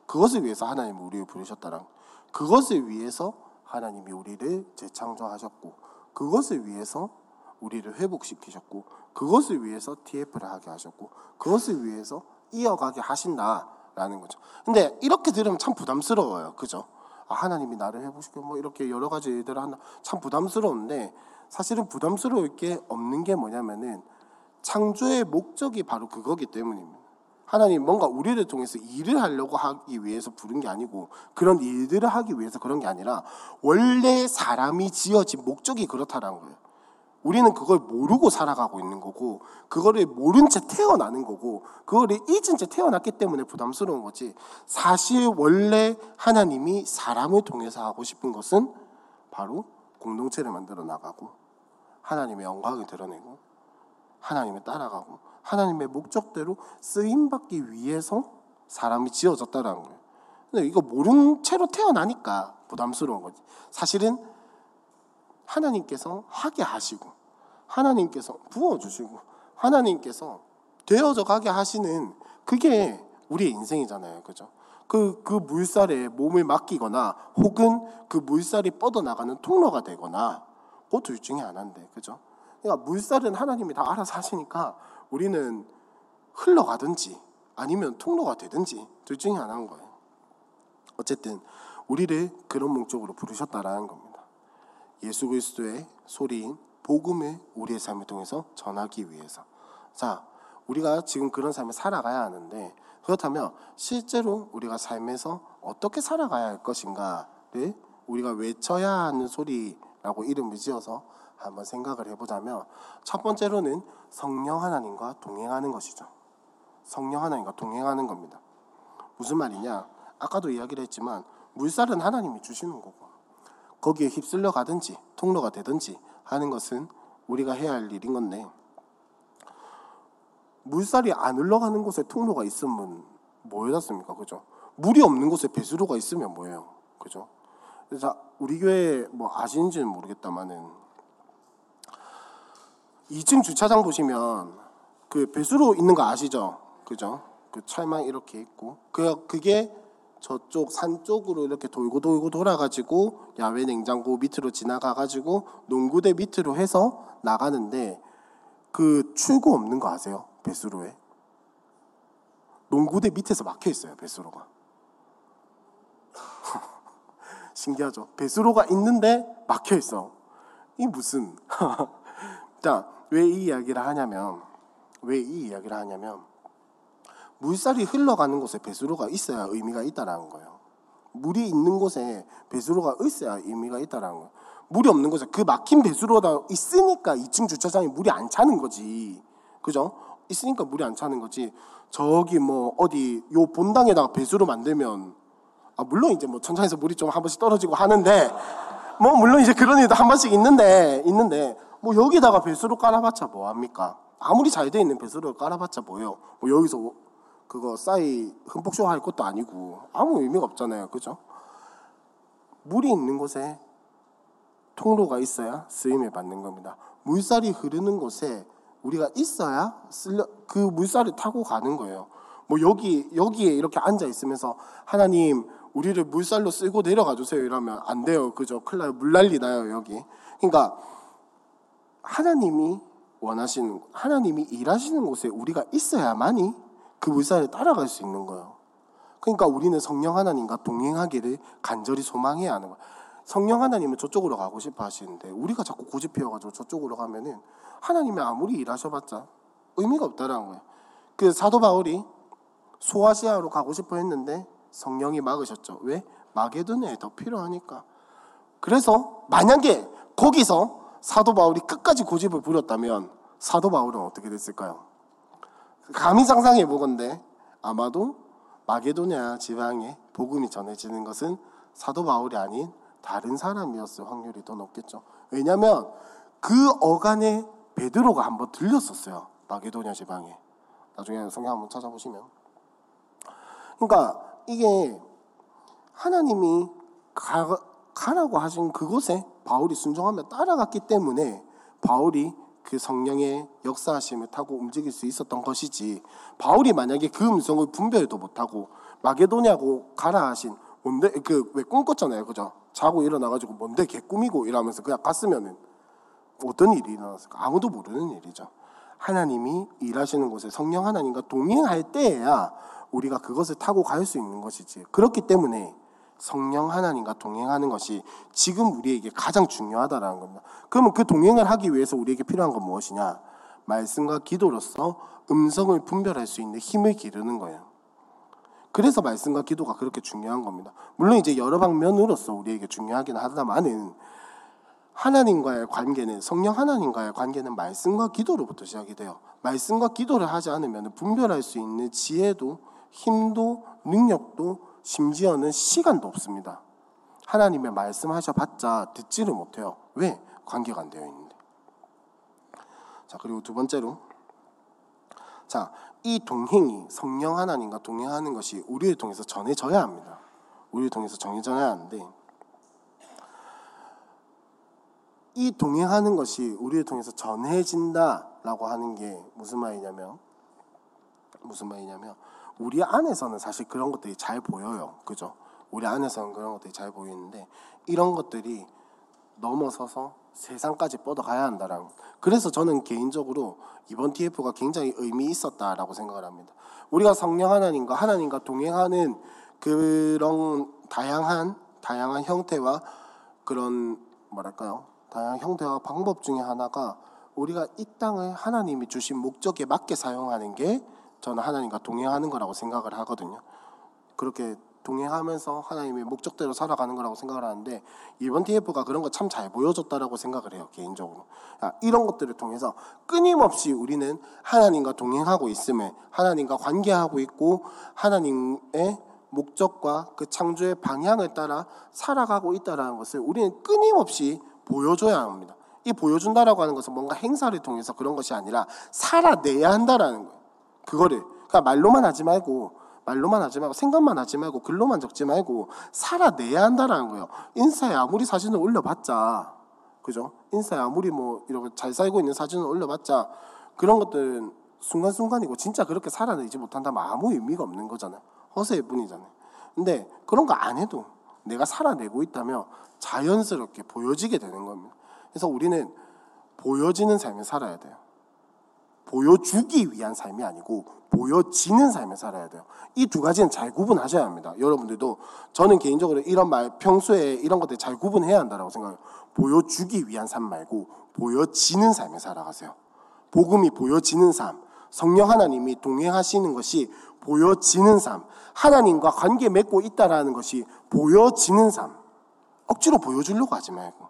그것을 위해서 하나님은 우리를 부르셨다라는 거예요. 그것을 위해서 하나님이 우리를 재창조하셨고 그것을 위해서 우리를 회복시키셨고 그것을 위해서 TF를 하게 하셨고 그것을 위해서 이어가게 하신다라는 거죠. 근데 이렇게 들으면 참 부담스러워요. 그죠? 아, 하나님이 나를 회복시켜 뭐 이렇게 여러 가지 일들을 한다. 참 부담스러운데 사실은 부담스러울 게 없는 게 뭐냐면은 창조의 목적이 바로 그거기 때문입니다. 하나님 뭔가 우리를 통해서 일을 하려고 하기 위해서 부른 게 아니고 그런 일들을 하기 위해서 그런 게 아니라 원래 사람이 지어진 목적이 그렇다는 거예요. 우리는 그걸 모르고 살아가고 있는 거고 그거를 모른 채 태어나는 거고 그거를 잊은 채 태어났기 때문에 부담스러운 거지. 사실 원래 하나님이 사람을 통해서 하고 싶은 것은 바로 공동체를 만들어 나가고 하나님의 영광을 드러내고 하나님을 따라가고 하나님의 목적대로 쓰임 받기 위해서 사람이 지어졌다라는 거예요. 근데 이거 모른 채로 태어나니까 부담스러운 거지. 사실은 하나님께서 하게 하시고 하나님께서 부어 주시고 하나님께서 되어져 가게 하시는 그게 우리의 인생이잖아요. 그죠? 그, 그 물살에 몸을 맡기거나 혹은 그 물살이 뻗어나가는 통로가 되거나 그 둘 중에 하나인데, 그죠? 그러니까 물살은 하나님이 다 알아서 하시니까 우리는 흘러가든지 아니면 통로가 되든지 둘 중에 하나인 거예요. 어쨌든 우리를 그런 목적으로 부르셨다라는 겁니다. 예수 그리스도의 소리인 복음을 우리의 삶을 통해서 전하기 위해서. 자, 우리가 지금 그런 삶을 살아가야 하는데 그렇다면 실제로 우리가 삶에서 어떻게 살아가야 할 것인가를 우리가 외쳐야 하는 소리라고 이름을 지어서 한번 생각을 해보자면 첫 번째로는 성령 하나님과 동행하는 것이죠. 성령 하나님과 동행하는 겁니다. 무슨 말이냐? 아까도 이야기를 했지만 물살은 하나님이 주시는 거고 거기에 휩쓸려 가든지 통로가 되든지 하는 것은 우리가 해야 할 일인 건데 물살이 안 흘러가는 곳에 통로가 있으면 뭐였습니까? 그죠? 물이 없는 곳에 배수로가 있으면 뭐예요? 그죠? 그래서 우리 교회 뭐 아시는지는 모르겠다만은 2층 주차장 보시면 그 배수로 있는 거 아시죠? 그죠? 그 철망 이렇게 있고 그 그게 저쪽 산 쪽으로 이렇게 돌고 돌고 돌아가지고 야외 냉장고 밑으로 지나가가지고 농구대 밑으로 해서 나가는데 그 출구 없는 거 아세요? 배수로에 농구대 밑에서 막혀 있어요 배수로가 신기하죠? 배수로가 있는데 막혀 있어 이 무슨 자왜 이 이야기를 하냐면 왜 이 이야기를 하냐면 물살이 흘러가는 곳에 배수로가 있어야 의미가 있다라는 거예요. 물이 있는 곳에 배수로가 있어야 의미가 있다라는 거예요. 물이 없는 곳에 그 막힌 배수로가 있으니까 2층 주차장에 물이 안 차는 거지. 그죠? 있으니까 물이 안 차는 거지. 저기 뭐 어디 요 본당에다가 배수로 만들면 아 물론 이제 뭐 천장에서 물이 좀 한 번씩 떨어지고 하는데 뭐 물론 이제 그런 일도 한 번씩 있는데 있는데 뭐 여기다가 배수로 깔아봤자 뭐 합니까? 아무리 잘 돼 있는 배수로 깔아봤자 뭐예요? 뭐 여기서 그거 싸이 흠뻑 쇼할 것도 아니고 아무 의미가 없잖아요. 그죠? 물이 있는 곳에 통로가 있어야 쓰임을 받는 겁니다. 물살이 흐르는 곳에 우리가 있어야 쓸려 그 물살을 타고 가는 거예요. 뭐 여기 여기에 이렇게 앉아 있으면서 하나님 우리를 물살로 쓸고 내려가 주세요 이러면 안 돼요. 그죠? 큰일 나요. 물 난리 나요, 여기. 그러니까 하나님이 원하시는 하나님이 일하시는 곳에 우리가 있어야만이 그 물살을 따라갈 수 있는 거예요. 그러니까 우리는 성령 하나님과 동행하기를 간절히 소망해야 하는 거예요. 성령 하나님은 저쪽으로 가고 싶어 하시는데 우리가 자꾸 고집해가지고 저쪽으로 가면은 하나님이 아무리 일하셔봤자 의미가 없다라는 거예요. 그 사도 바울이 소아시아로 가고 싶어 했는데 성령이 막으셨죠. 왜? 마게도냐에 더 필요하니까. 그래서 만약에 거기서 사도 바울이 끝까지 고집을 부렸다면 사도 바울은 어떻게 됐을까요? 감히 상상해 보건데 아마도 마게도냐 지방에 복음이 전해지는 것은 사도 바울이 아닌 다른 사람이었을 확률이 더 높겠죠. 왜냐하면 그 어간에 베드로가 한번 들렸었어요. 마게도냐 지방에. 나중에 성경 한번 찾아보시면. 그러니까 이게 하나님이 가, 가라고 하신 그곳에 바울이 순종하며 따라갔기 때문에 바울이 그 성령의 역사하심을 타고 움직일 수 있었던 것이지 바울이 만약에 그 음성을 분별도 못하고 마게도냐고 가라 하신 뭔데 그 왜 꿈꿨잖아요 그죠? 자고 일어나가지고 뭔데 개꿈이고 이러면서 그냥 갔으면은 어떤 일이 일어났을까? 아무도 모르는 일이죠. 하나님이 일하시는 곳에 성령 하나님과 동행할 때에야 우리가 그것을 타고 갈 수 있는 것이지. 그렇기 때문에 성령 하나님과 동행하는 것이 지금 우리에게 가장 중요하다라는 겁니다. 그러면 그 동행을 하기 위해서 우리에게 필요한 건 무엇이냐? 말씀과 기도로서 음성을 분별할 수 있는 힘을 기르는 거예요. 그래서 말씀과 기도가 그렇게 중요한 겁니다. 물론 이제 여러 방면으로서 우리에게 중요하긴 하다만은 하나님과의 관계는 성령 하나님과의 관계는 말씀과 기도로부터 시작이 돼요. 말씀과 기도를 하지 않으면 분별할 수 있는 지혜도 힘도 능력도 심지어는 시간도 없습니다. 하나님의 말씀하셔봤자 듣지를 못해요. 왜? 관계가 안 되어 있는데. 자, 그리고 두 번째로. 자, 이 동행이 성령 하나님과 동행하는 것이 우리를 통해서 전해져야 합니다. 우리를 통해서 전해져야 하는데, 이 동행하는 것이 우리를 통해서 전해진다라고 하는 게 무슨 말이냐면, 무슨 말이냐면, 우리 안에서는 사실 그런 것들이 잘 보여요. 그죠? 우리 안에서는 그런 것들이 잘 보이는데 이런 것들이 넘어서서 세상까지 뻗어가야 한다라는. 그래서 저는 개인적으로 이번 TF가 굉장히 의미 있었다라고 생각을 합니다. 우리가 성령 하나님과 하나님과 동행하는 그런 다양한 다양한 형태와 그런 뭐랄까요? 다양한 형태와 방법 중에 하나가 우리가 이 땅을 하나님이 주신 목적에 맞게 사용하는 게 저는 하나님과 동행하는 거라고 생각을 하거든요. 그렇게 동행하면서 하나님의 목적대로 살아가는 거라고 생각을 하는데 이번 TF가 그런 거 참 잘 보여줬다라고 생각을 해요 개인적으로 아, 이런 것들을 통해서 끊임없이 우리는 하나님과 동행하고 있음을 하나님과 관계하고 있고 하나님의 목적과 그 창조의 방향을 따라 살아가고 있다라는 것을 우리는 끊임없이 보여줘야 합니다. 이 보여준다라고 하는 것은 뭔가 행사를 통해서 그런 것이 아니라 살아내야 한다라는 거예요. 그거를 그러니까 말로만 하지 말고 말로만 하지 말고 생각만 하지 말고 글로만 적지 말고 살아내야 한다라는 거예요. 인사에 아무리 사진을 올려봤자 그죠? 인사에 아무리 뭐 이렇게 잘 살고 있는 사진을 올려봤자 그런 것들은 순간순간이고 진짜 그렇게 살아내지 못한다면 아무 의미가 없는 거잖아요. 허세일 뿐이잖아요. 근데 그런 거 안 해도 내가 살아내고 있다면 자연스럽게 보여지게 되는 겁니다. 그래서 우리는 보여지는 삶을 살아야 돼요. 보여주기 위한 삶이 아니고 보여지는 삶을 살아야 돼요. 이 두 가지는 잘 구분하셔야 합니다. 여러분들도 저는 개인적으로 이런 말 평소에 이런 것들 잘 구분해야 한다라고 생각해요. 보여주기 위한 삶 말고 보여지는 삶을 살아가세요. 복음이 보여지는 삶, 성령 하나님이 동행하시는 것이 보여지는 삶, 하나님과 관계 맺고 있다라는 것이 보여지는 삶. 억지로 보여주려고 하지 말고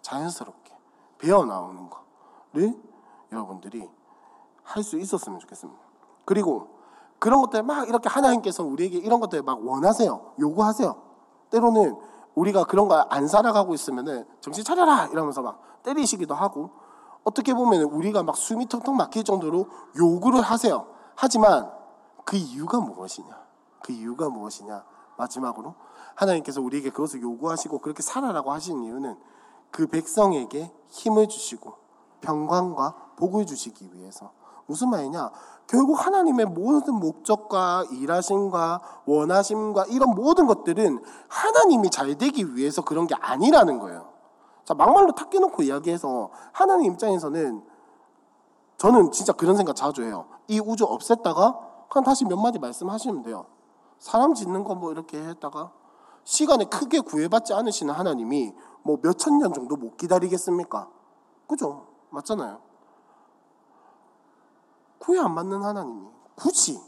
자연스럽게 배어 나오는 거를 여러분들이 할 수 있었으면 좋겠습니다. 그리고 그런 것들 막 이렇게 하나님께서 우리에게 이런 것들 막 원하세요. 요구하세요. 때로는 우리가 그런 거 안 살아가고 있으면은 정신 차려라 이러면서 막 때리시기도 하고 어떻게 보면 우리가 막 숨이 턱턱 막힐 정도로 요구를 하세요. 하지만 그 이유가 무엇이냐? 그 이유가 무엇이냐? 마지막으로 하나님께서 우리에게 그것을 요구하시고 그렇게 살아라고 하시는 이유는 그 백성에게 힘을 주시고 평강과 복을 주시기 위해서 무슨 말이냐? 결국 하나님의 모든 목적과 일하심과 원하심과 이런 모든 것들은 하나님이 잘 되기 위해서 그런 게 아니라는 거예요. 자, 막말로 탁 깨놓고 이야기해서 하나님 입장에서는 저는 진짜 그런 생각 자주 해요. 이 우주 없앴다가 그냥 다시 몇 마디 말씀하시면 돼요. 사람 짓는 거 뭐 이렇게 했다가 시간에 크게 구애받지 않으시는 하나님이 뭐 몇천 년 정도 못 기다리겠습니까? 그죠? 맞잖아요. 구애 안 받는 하나님이 굳이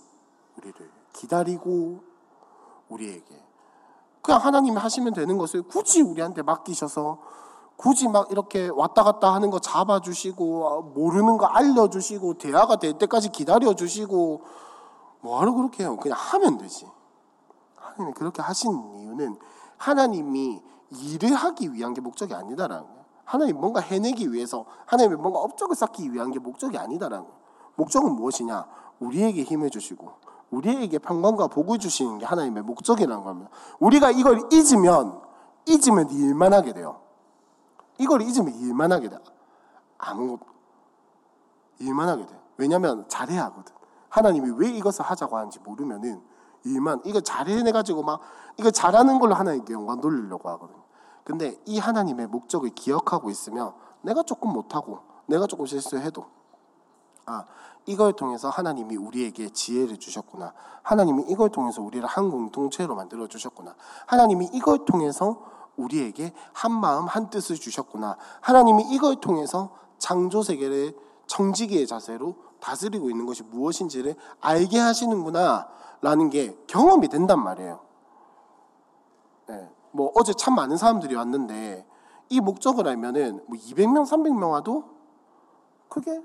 우리를 기다리고 우리에게 그냥 하나님이 하시면 되는 것을 굳이 우리한테 맡기셔서 굳이 막 이렇게 왔다 갔다 하는 거 잡아주시고 모르는 거 알려주시고 대화가 될 때까지 기다려주시고 뭐하러 그렇게 해요? 그냥 하면 되지. 하나님이 그렇게 하신 이유는 하나님이 일을 하기 위한 게 목적이 아니다라는 거예요. 하나님 뭔가 해내기 위해서 하나님이 뭔가 업적을 쌓기 위한 게 목적이 아니다라는 거예요. 목적은 무엇이냐? 우리에게 힘을 주시고 우리에게 평강과 복을 주시는 게 하나님의 목적이라는 겁니다. 우리가 이걸 잊으면 잊으면 일만 하게 돼요. 이걸 잊으면 일만 하게 돼. 아무것 일만 하게 돼. 왜냐하면 잘해야 하거든. 하나님이 왜 이것을 하자고 하는지 모르면은 일만 이거 잘해내 가지고 막 이거 잘하는 걸로 하나님께 영광 돌리려고 하거든. 근데 이 하나님의 목적을 기억하고 있으면 내가 조금 못하고 내가 조금 실수해도 아 이걸 통해서 하나님이 우리에게 지혜를 주셨구나. 하나님이 이걸 통해서 우리를 한 공동체로 만들어 주셨구나. 하나님이 이걸 통해서 우리에게 한 마음 한 뜻을 주셨구나. 하나님이 이걸 통해서 창조 세계를 청지기의 자세로 다스리고 있는 것이 무엇인지를 알게 하시는구나라는 게 경험이 된단 말이에요. 네. 뭐 어제 참 많은 사람들이 왔는데 이 목적을 알면은 뭐 200명, 300명 와도 그게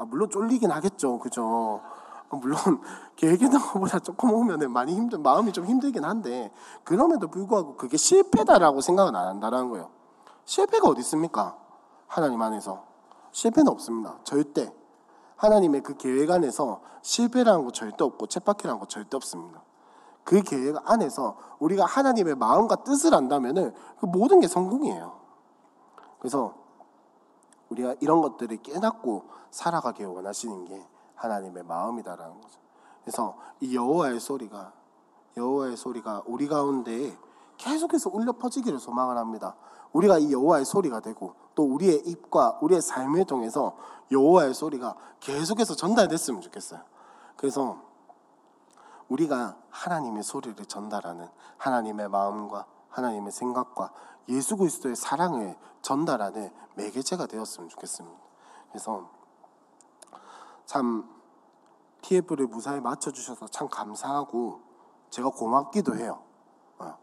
아 물론 쫄리긴 하겠죠, 그죠? 물론 계획했던 것보다 조금 오면은 많이 힘든 마음이 좀 힘들긴 한데 그럼에도 불구하고 그게 실패다라고 생각은 안 한다라는 거예요. 실패가 어디 있습니까? 하나님 안에서 실패는 없습니다. 절대 하나님의 그 계획 안에서 실패라는 거 절대 없고 쳇바퀴라는 거 절대 없습니다. 그 계획 안에서 우리가 하나님의 마음과 뜻을 안다면은 그 모든 게 성공이에요. 그래서 우리가 이런 것들을 깨닫고 살아가길 원하시는 게 하나님의 마음이다라는 거죠. 그래서 이 여호와의 소리가 여호와의 소리가 우리 가운데 계속해서 울려 퍼지기를 소망을 합니다. 우리가 이 여호와의 소리가 되고 또 우리의 입과 우리의 삶을 통해서 여호와의 소리가 계속해서 전달됐으면 좋겠어요. 그래서 우리가 하나님의 소리를 전달하는 하나님의 마음과 하나님의 생각과 예수 그리스도의 사랑을 전달하는 매개체가 되었으면 좋겠습니다. 그래서 참 TF를 무사히 맞춰주셔서 참 감사하고 제가 고맙기도 해요. 어.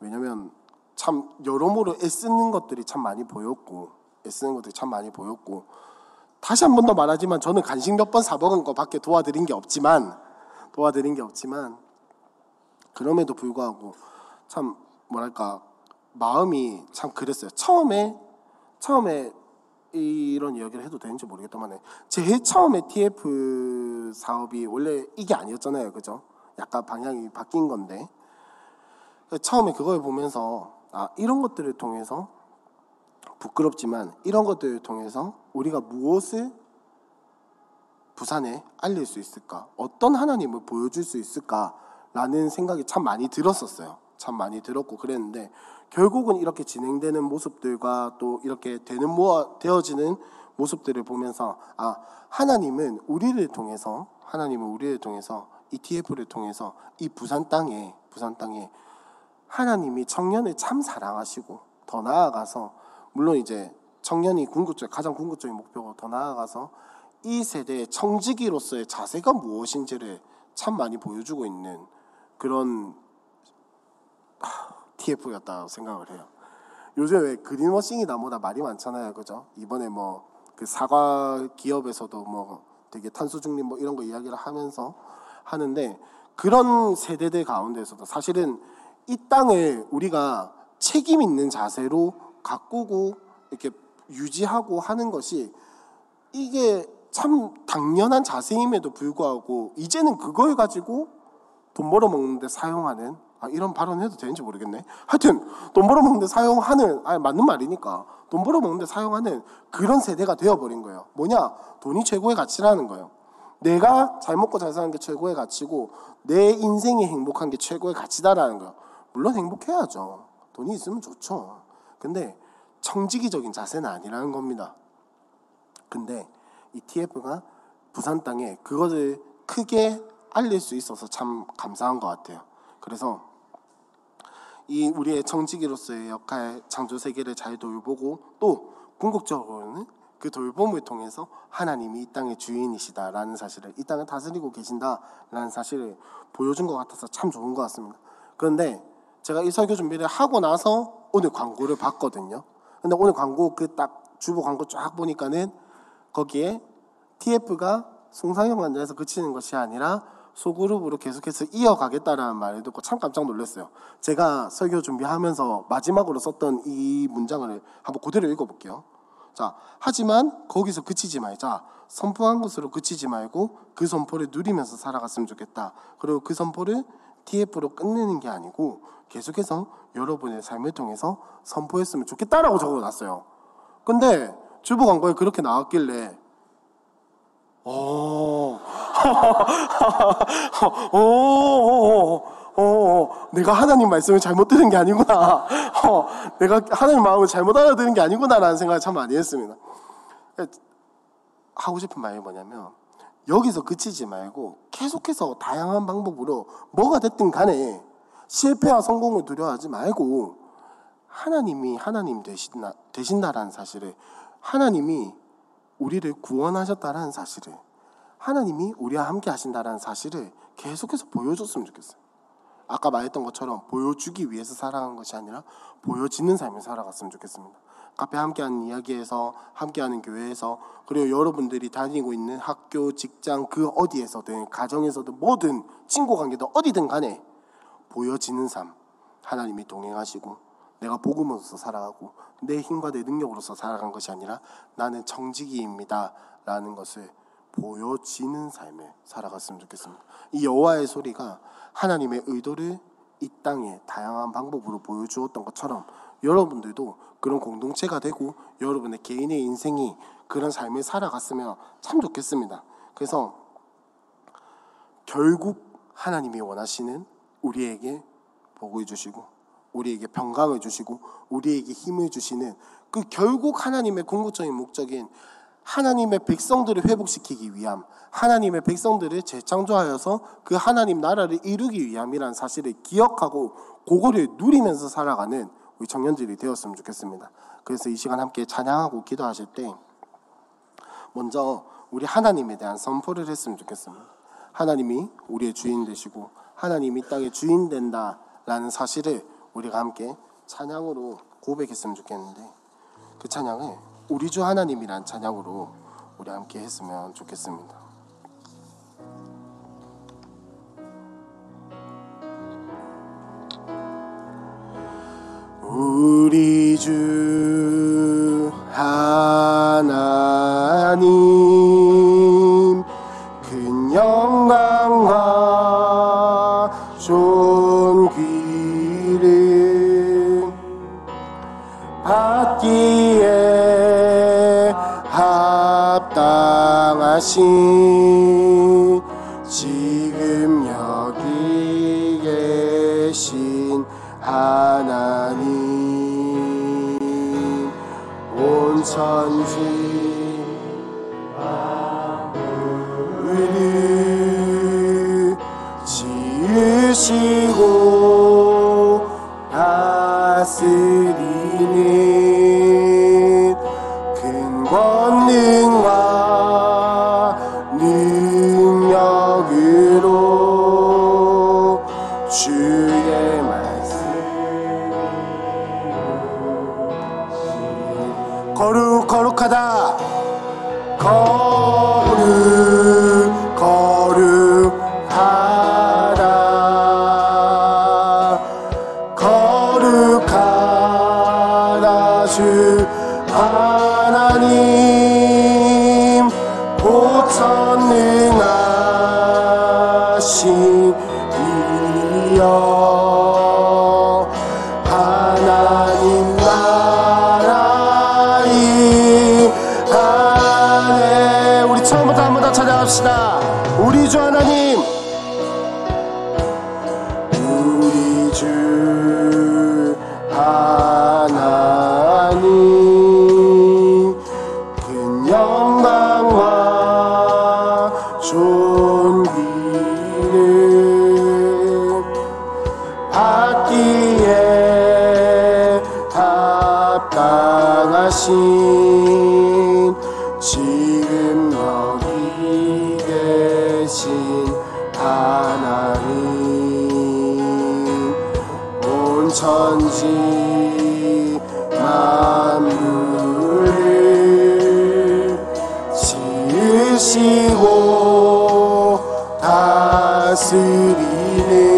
왜냐면 참 여러모로 애쓰는 것들이 참 많이 보였고 애쓰는 것들이 참 많이 보였고 다시 한 번 더 말하지만 저는 간식 몇 번 사먹은 거밖에 도와드린 게 없지만 도와드린 게 없지만 그럼에도 불구하고 참 뭐랄까 마음이 참 그랬어요. 처음에 처음에 이런 이야기를 해도 되는지 모르겠다만 제일 처음에 TF 사업이 원래 이게 아니었잖아요, 그죠? 약간 방향이 바뀐 건데 처음에 그걸 보면서 아 이런 것들을 통해서 부끄럽지만 이런 것들을 통해서 우리가 무엇을 부산에 알릴 수 있을까? 어떤 하나님을 보여줄 수 있을까 라는 생각이 참 많이 들었었어요. 참 많이 들었고 그랬는데 결국은 이렇게 진행되는 모습들과 또 이렇게 되는 모아 되어지는 모습들을 보면서 아 하나님은 우리를 통해서 하나님은 우리를 통해서 ETF를 통해서 이 부산 땅에 부산 땅에 하나님이 청년을 참 사랑하시고 더 나아가서 물론 이제 청년이 궁극적 가장 궁극적인 목표고 더 나아가서 이 세대의 청지기로서의 자세가 무엇인지를 참 많이 보여주고 있는 그런 TF였다 생각을 해요. 요즘 왜 그린워싱이다 뭐다 말이 많잖아요, 그죠? 이번에 뭐 그 사과 기업에서도 뭐 되게 탄소 중립 뭐 이런 거 이야기를 하면서 하는데 그런 세대들 가운데서도 사실은 이 땅을 우리가 책임 있는 자세로 가꾸고 이렇게 유지하고 하는 것이 이게 참 당연한 자세임에도 불구하고 이제는 그걸 가지고 돈 벌어 먹는데 사용하는 아, 이런 발언 해도 되는지 모르겠네. 하여튼 돈 벌어먹는데 사용하는 아 맞는 말이니까 돈 벌어먹는데 사용하는 그런 세대가 되어버린 거예요. 뭐냐? 돈이 최고의 가치라는 거예요. 내가 잘 먹고 잘 사는 게 최고의 가치고 내 인생이 행복한 게 최고의 가치다라는 거예요. 물론 행복해야죠. 돈이 있으면 좋죠. 근데 청지기적인 자세는 아니라는 겁니다. 근데 이 TF가 부산 땅에 그것을 크게 알릴 수 있어서 참 감사한 것 같아요. 그래서 이 우리의 청지기로서의 역할, 창조 세계를 잘 돌보고 또 궁극적으로는 그 돌봄을 통해서 하나님이 이 땅의 주인이시다라는 사실을 이 땅을 다스리고 계신다라는 사실을 보여준 것 같아서 참 좋은 것 같습니다. 그런데 제가 이 설교 준비를 하고 나서 오늘 광고를 봤거든요. 근데 오늘 광고 그 딱 주보 광고 쫙 보니까는 거기에 TF가 송상영 관장에서 그치는 것이 아니라 소그룹으로 계속해서 이어가겠다라는 말을 듣고 참 깜짝 놀랐어요. 제가 설교 준비하면서 마지막으로 썼던 이 문장을 한번 그대로 읽어볼게요. 자, 하지만 거기서 그치지 말자. 선포한 것으로 그치지 말고 그 선포를 누리면서 살아갔으면 좋겠다. 그리고 그 선포를 TF로 끝내는 게 아니고 계속해서 여러분의 삶을 통해서 선포했으면 좋겠다라고 적어놨어요. 근데 주보 광고에 그렇게 나왔길래 오, 오, 오, 오, 내가 하나님 말씀을 잘못 들은 게 아니구나. 어, 내가 하나님 마음을 잘못 알아들은 게 아니구나라는 생각을 참 많이 했습니다. 하고 싶은 말이 뭐냐면 여기서 그치지 말고 계속해서 다양한 방법으로 뭐가 됐든 간에 실패와 성공을 두려워하지 말고 하나님이 하나님 되신다, 되신다라는 사실을 하나님이 우리를 구원하셨다라는 사실을 하나님이 우리와 함께 하신다라는 사실을 계속해서 보여줬으면 좋겠어요. 아까 말했던 것처럼 보여주기 위해서 살아간 것이 아니라 보여지는 삶을 살아갔으면 좋겠습니다. 카페 함께하는 이야기에서 함께하는 교회에서 그리고 여러분들이 다니고 있는 학교, 직장 그 어디에서든 가정에서든 뭐든 친구 관계도 어디든 간에 보여지는 삶 하나님이 동행하시고 내가 복음으로서 살아가고 내 힘과 내 능력으로서 살아간 것이 아니라 나는 정직이입니다 라는 것을 보여지는 삶을 살아갔으면 좋겠습니다. 이 여호와의 소리가 하나님의 의도를 이 땅에 다양한 방법으로 보여주었던 것처럼 여러분들도 그런 공동체가 되고 여러분의 개인의 인생이 그런 삶을 살아갔으면 참 좋겠습니다. 그래서 결국 하나님이 원하시는 우리에게 복을 주시고 우리에게 평강을 주시고 우리에게 힘을 주시는 그 결국 하나님의 궁극적인 목적인 하나님의 백성들을 회복시키기 위함, 하나님의 백성들을 재창조하여서 그 하나님 나라를 이루기 위함이라는 사실을 기억하고 그거를 누리면서 살아가는 우리 청년들이 되었으면 좋겠습니다. 그래서 이 시간 함께 찬양하고 기도하실 때 먼저 우리 하나님에 대한 선포를 했으면 좋겠습니다. 하나님이 우리의 주인 되시고 하나님이 땅의 주인 된다라는 사실을 우리가 함께 찬양으로 고백했으면 좋겠는데 그 찬양을 우리 주 하나님이란 찬양으로 우리 함께 했으면 좋겠습니다. 우리 주 합 기도합시다. 우리 주 하나님. 우리 주 하나님. 그 영광과 존귀를 받기에 합당하신 다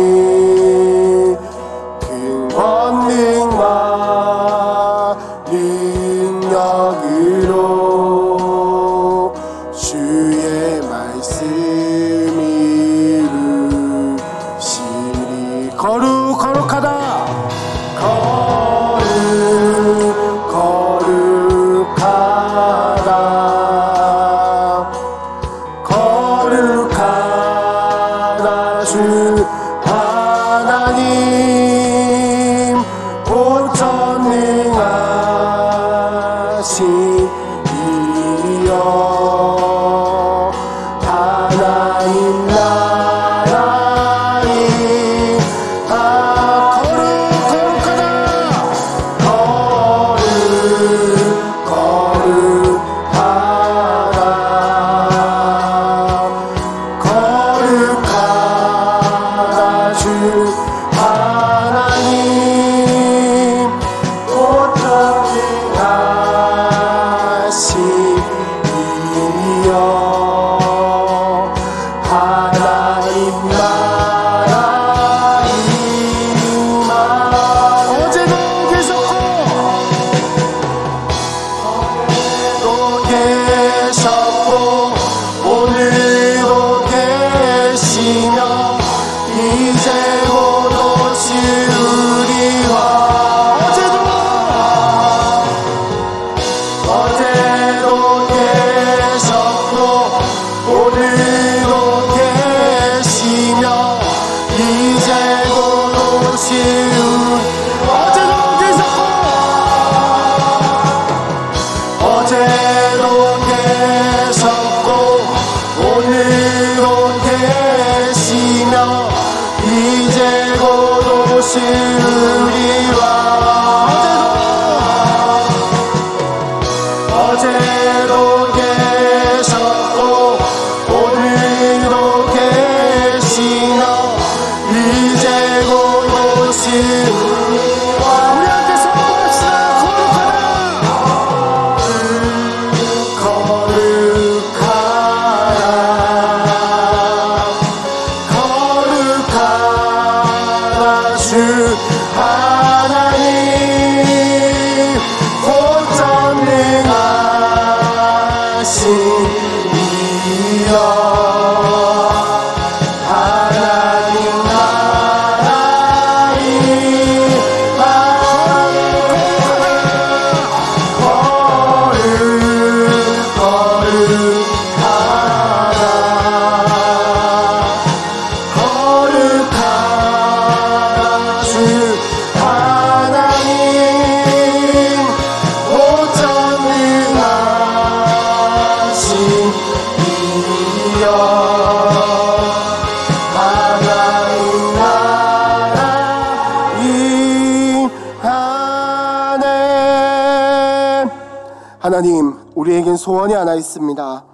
우리에겐 소원이 하나 있습니다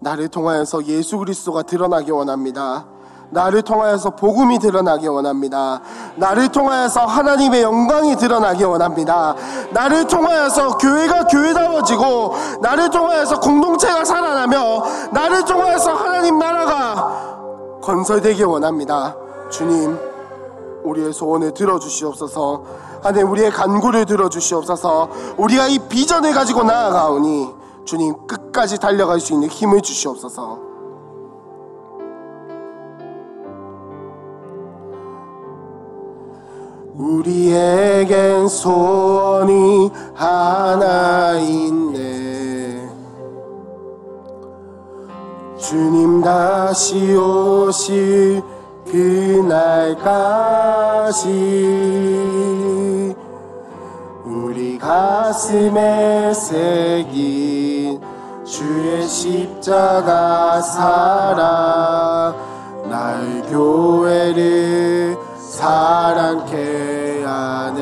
나를 통하여서 예수 그리스도가 드러나기 원합니다. 나를 통하여서 복음이 드러나기 원합니다. 나를 통하여서 하나님의 영광이 드러나기 원합니다. 나를 통하여서 교회가 교회다워지고 나를 통하여서 공동체가 살아나며 나를 통하여서 하나님 나라가 건설되기 원합니다. 주님, 우리의 소원을 들어주시옵소서. 하나님 우리의 간구를 들어주시옵소서. 우리가 이 비전을 가지고 나아가오니 주님 끝까지 달려갈 수 있는 힘을 주시옵소서. 우리에겐 소원이 하나 있네. 주님 다시 오실 그날까지 우리 가슴에 새긴 주의 십자가 사랑. 나의 교회를 사랑케 하네.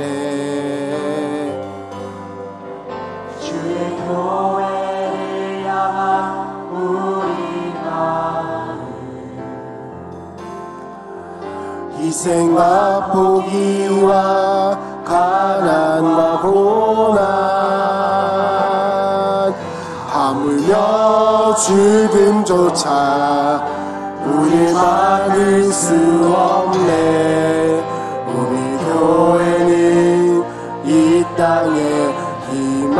주의 교회를 향한 우리 마음. 희생과 포기와 가난과 고난 하물며 죽음조차 우리 막을 수 없네. 우리 교회는 이 땅의 희망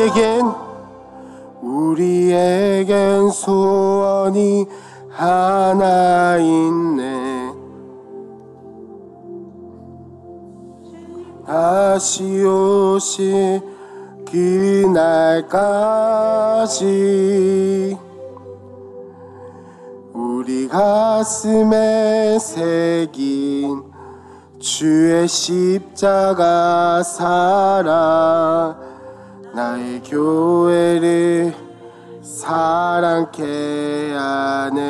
우리에겐 우리에겐 소원이 하나 있네. 다시 오실 그날까지 우리 가슴에 새긴 주의 십자가 사랑 나의 교회를 사랑케 하네.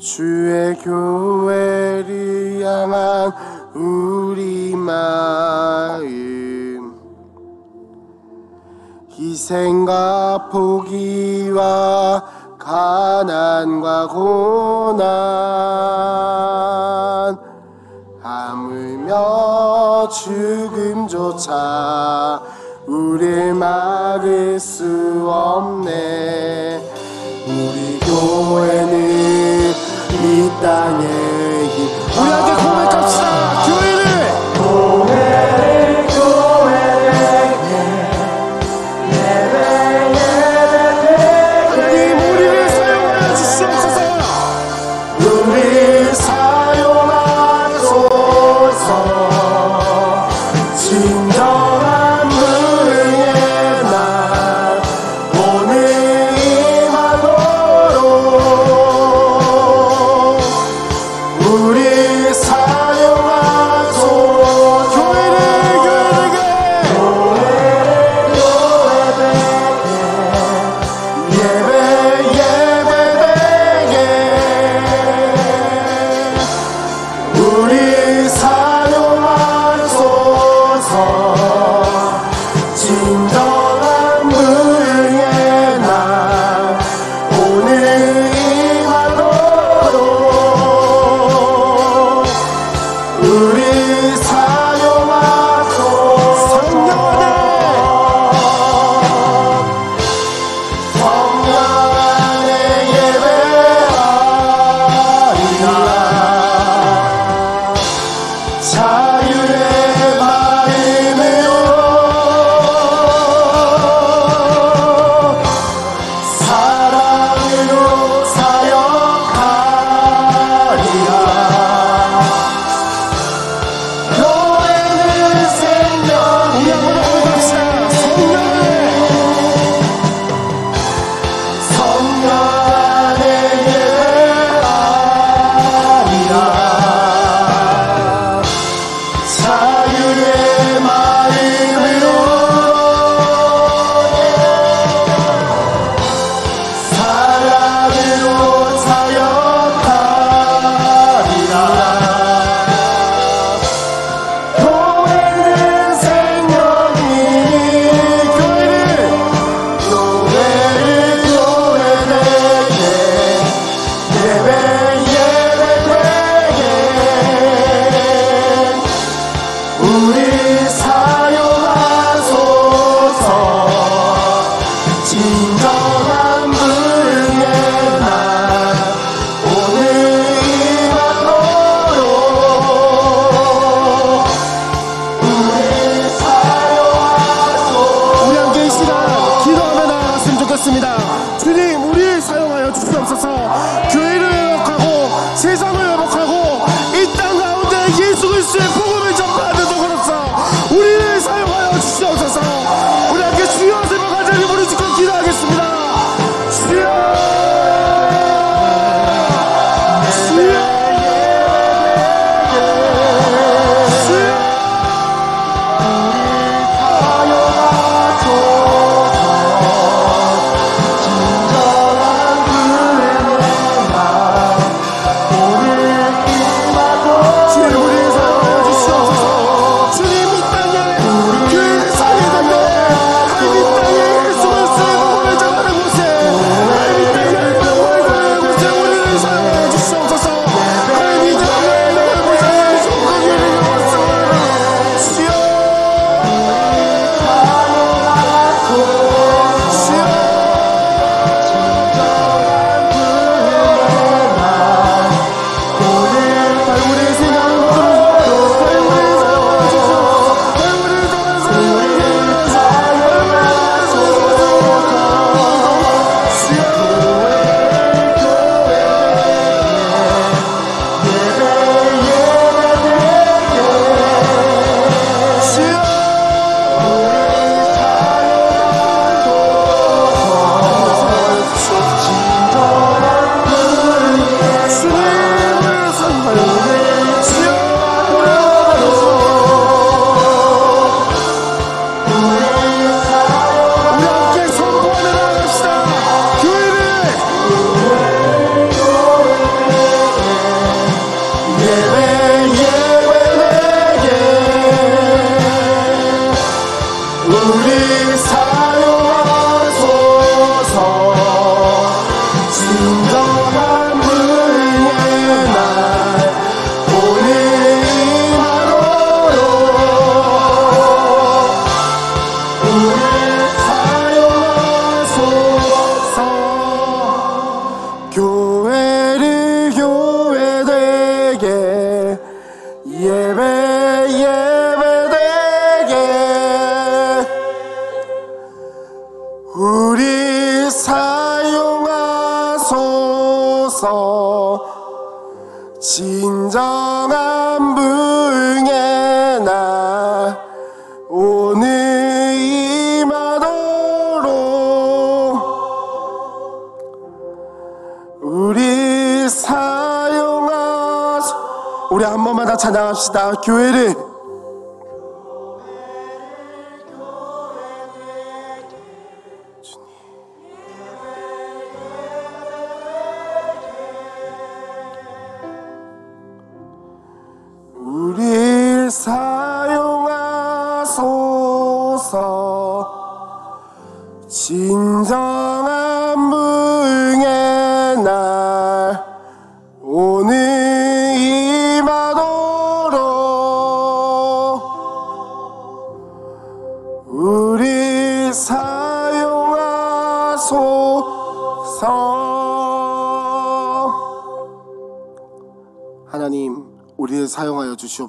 주의 교회를 향한 우리 마음. 희생과 포기와 가난과 고난 하물며 죽음조차 우릴 막을 수 없네. 우리 교회는 이 땅에 우리 함께 고백합시다. 교회를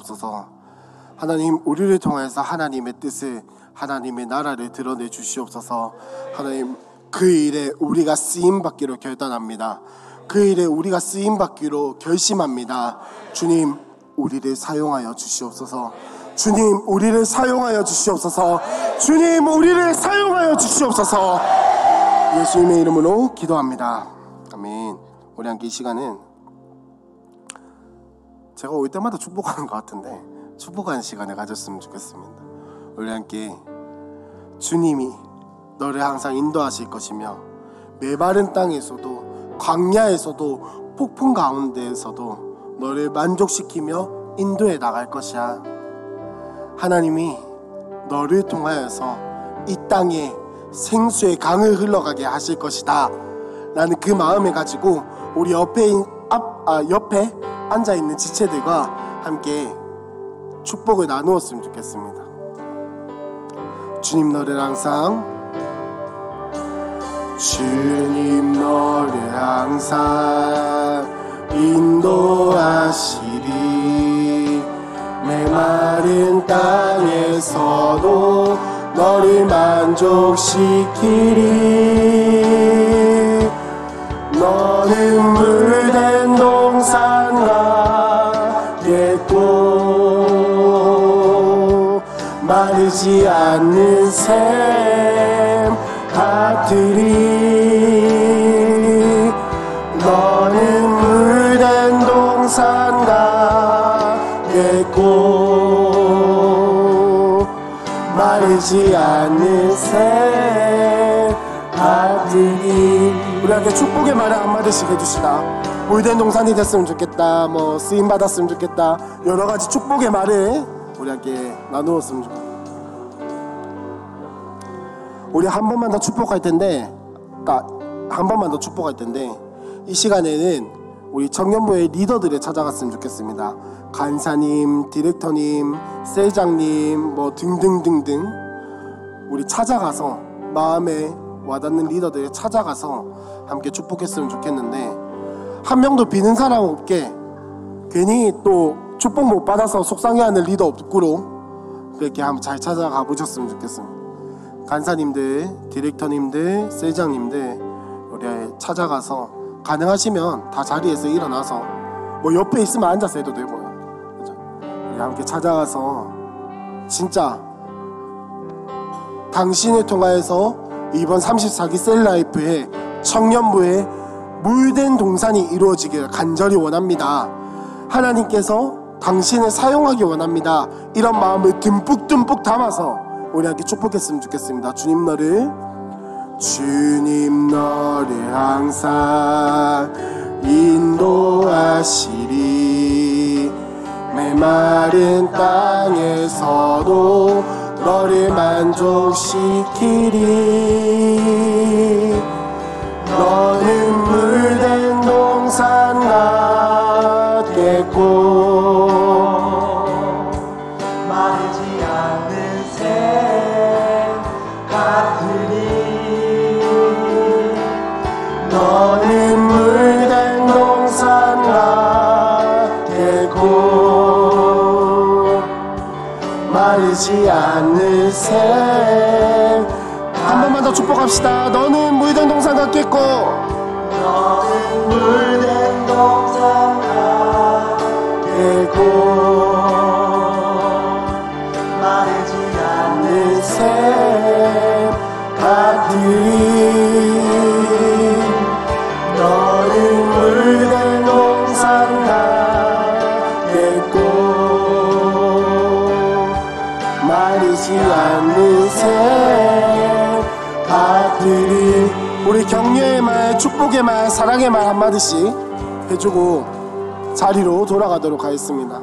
주시옵소서 하나님 우리를 통해서 하나님의 뜻을 하나님의 나라를 드러내 주시옵소서. 하나님 그 일에 우리가 쓰임 받기로 결단합니다. 그 일에 우리가 쓰임 받기로 결심합니다. 주님 우리를 사용하여 주시옵소서. 주님 우리를 사용하여 주시옵소서. 주님 우리를 사용하여 주시옵소서. 예수님의 이름으로 기도합니다. 아멘. 우리 함께 이 시간은 제가 올 때마다 축복하는 것 같은데 축복하는 시간을 가졌으면 좋겠습니다. 우리 함께 주님이 너를 항상 인도하실 것이며 메마른 땅에서도 광야에서도 폭풍 가운데에서도 너를 만족시키며 인도해 나갈 것이야. 하나님이 너를 통하여서 이 땅에 생수의 강을 흘러가게 하실 것이다. 나는 그 마음을 가지고 우리 옆에 인- 앞, 아, 옆에 앉아 있는 지체들과 함께 축복을 나누었으면 좋겠습니다. 주님 너를 항상 주님 너를 항상 인도하시리 메마른 땅에서도 너를 만족시키리 너는 물된 같겠고 마르지 않는 샘 같으리 너는 물된 동산 같겠고 마르지 않는 새 아들이 우리한테 축복의 말을 한마디씩 해주시다 물된 동산이 됐으면 좋겠다 뭐 쓰임 받았으면 좋겠다 여러 가지 축복의 말을 우리 함께 나누었으면 좋겠다 우리 한 번만 더 축복할 텐데 딱한 번만 더 축복할 텐데 이 시간에는 우리 청년부의 리더들을 찾아갔으면 좋겠습니다. 간사님, 디렉터님, 셀장님 뭐 등등등등 우리 찾아가서 마음에 와닿는 리더들을 찾아가서 함께 축복했으면 좋겠는데 한 명도 비는 사람 없게 괜히 또 축복 못 받아서 속상해하는 리더 없고로 그렇게 한번 잘 찾아가 보셨으면 좋겠습니다. 간사님들, 디렉터님들, 셀장님들 우리 찾아가서 가능하시면 다 자리에서 일어나서 뭐 옆에 있으면 앉아서 해도 되고요. 그죠? 우리 함께 찾아가서 진짜 당신을 통하여서 이번 34기 셀라이프의 청년부의 물된 동산이 이루어지기를 간절히 원합니다. 하나님께서 당신을 사용하기 원합니다. 이런 마음을 듬뿍듬뿍 담아서 우리 함께 축복했으면 좋겠습니다. 주님 너를 주님 너를 항상 인도하시리 메마른 땅에서도 너를 만족시키리 너는 물된 동산 같겠고 마르지 않는 샘 같으리 너는 물된 동산 같겠고 마르지 않는 샘. 더 축복합시다. 너는 물된 동산 같겠고 너는 물된 동산 되고 우리 격려의 말, 축복의 말, 사랑의 말 한마디씩 해주고 자리로 돌아가도록 하겠습니다.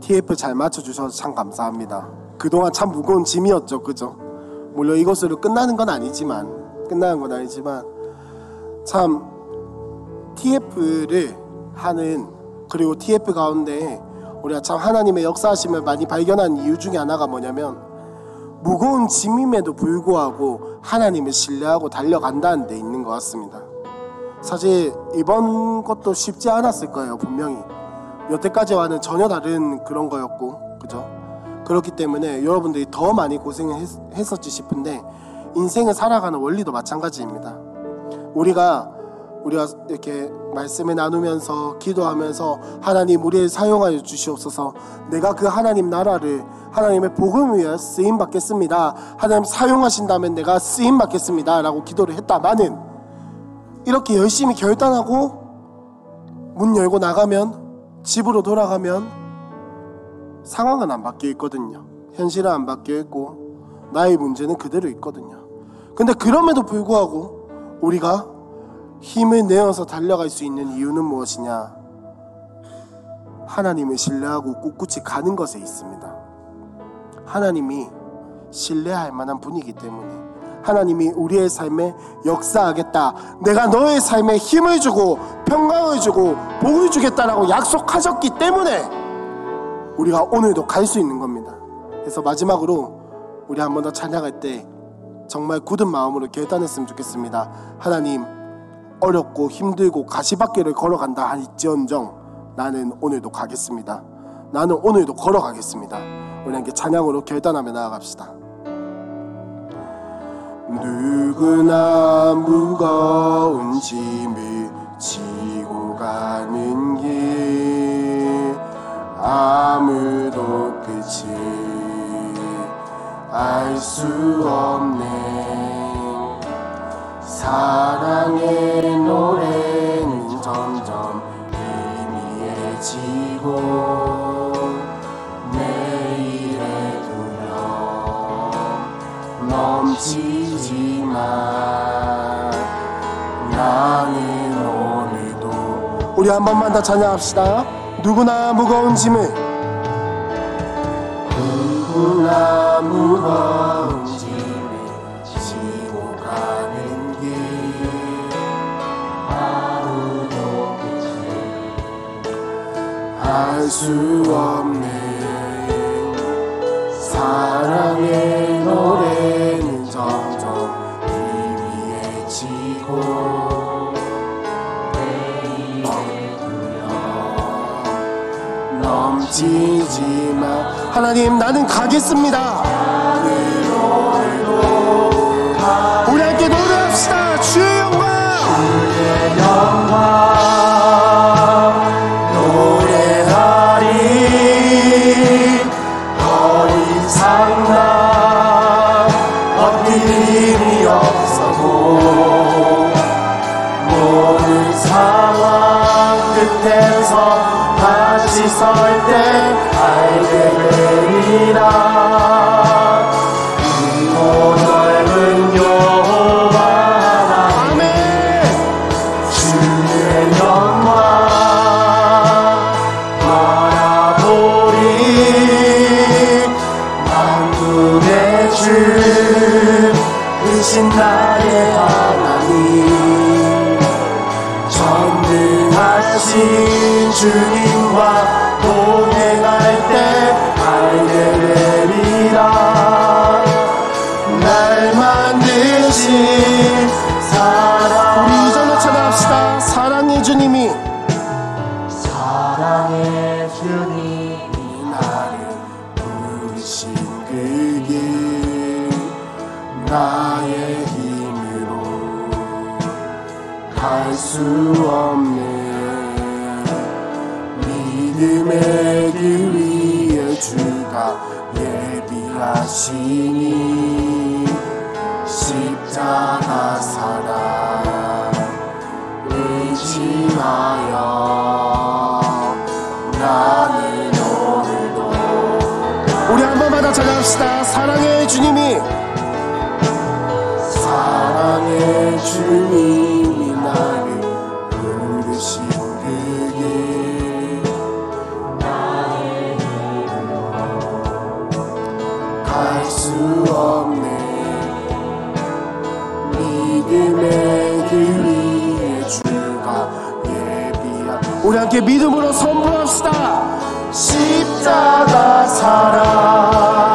TF 잘 맞춰주셔서 참 감사합니다. 그동안 참 무거운 짐이었죠, 그죠? 물론 이것으로 끝나는 건 아니지만, 끝나는 건 아니지만, 참 TF를 하는 그리고 TF 가운데 우리가 참 하나님의 역사하심을 많이 발견한 이유 중에 하나가 뭐냐면 무거운 짐임에도 불구하고 하나님을 신뢰하고 달려간다는 데 있는 것 같습니다. 사실 이번 것도 쉽지 않았을 거예요, 분명히. 여태까지와는 전혀 다른 그런 거였고, 그죠? 그렇기 때문에 여러분들이 더 많이 고생을 했, 했었지 싶은데 인생을 살아가는 원리도 마찬가지입니다. 우리가 우리가 이렇게 말씀을 나누면서 기도하면서 하나님 우리를 사용하여 주시옵소서. 내가 그 하나님 나라를 하나님의 복음을 위해 쓰임 받겠습니다. 하나님 사용하신다면 내가 쓰임 받겠습니다. 라고 기도를 했다마는 이렇게 열심히 결단하고 문 열고 나가면 집으로 돌아가면 상황은 안 바뀌어 있거든요 현실은 안 바뀌어 있고 나의 문제는 그대로 있거든요 근데 그럼에도 불구하고 우리가 힘을 내어서 달려갈 수 있는 이유는 무엇이냐? 하나님을 신뢰하고 꿋꿋이 가는 것에 있습니다. 하나님이 신뢰할 만한 분이기 때문에 하나님이 우리의 삶에 역사하겠다. 내가 너의 삶에 힘을 주고 평강을 주고 복을 주겠다라고 약속하셨기 때문에 우리가 오늘도 갈 수 있는 겁니다. 그래서 마지막으로 우리 한 번 더 찬양할 때 정말 굳은 마음으로 결단했으면 좋겠습니다. 하나님 어렵고 힘들고 가시밭길을 걸어간다 할지언정 나는 오늘도 가겠습니다. 나는 오늘도 걸어가겠습니다. 우리 함께 찬양으로 결단하며 나아갑시다. 누구나 무거운 짐을 지고 가는 길 아무도 끝을 알수 없네. 사랑의 노래는 점점 희미해지고 내일의 두려움 넘치지만 나는 오늘도 우리 한 번만 더 찬양합시다 누구나 무거운 짐을. 누구나 무거운 짐을 지고 가는 길. 아무도 알수 없는 사랑의 노래 넘치지만 하나님 나는 가겠습니다 설때 알게 되리라 주가 예비하시니 십자가 사랑 의지하여 나는 오늘도 우리 한 번만 더 찬양합시다. 사랑의 주님이. 사랑의 주님 함께 믿음으로 선포합시다. 십자가 사랑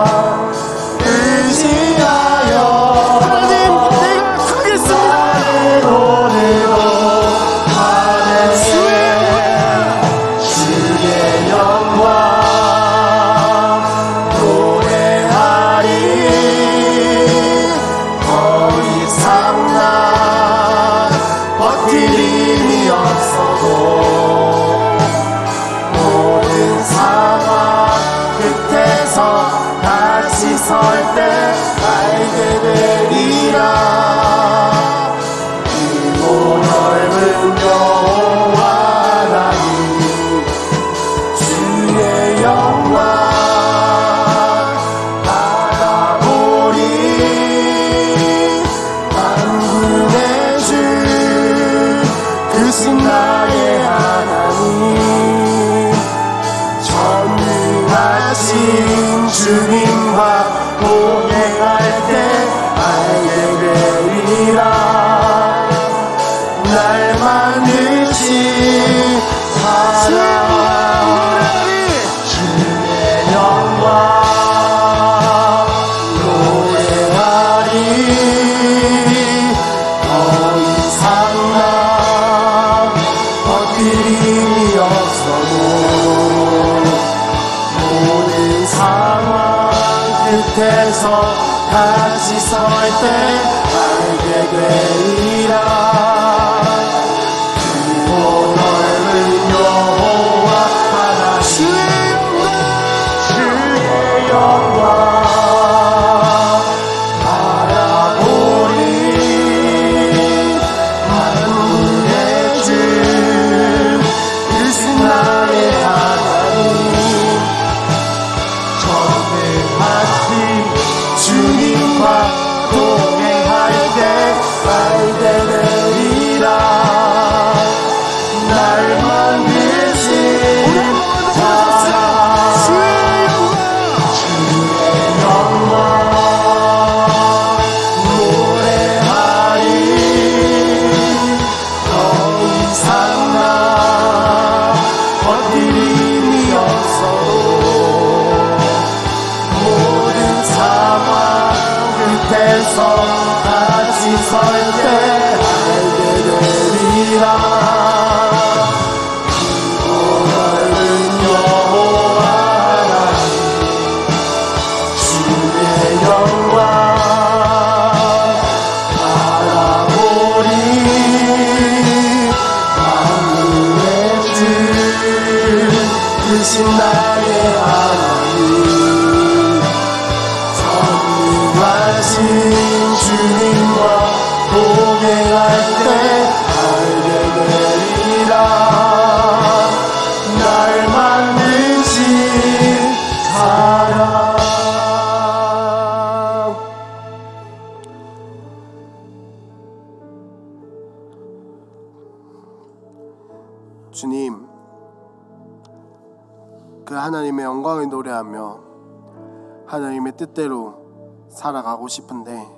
가고 싶은데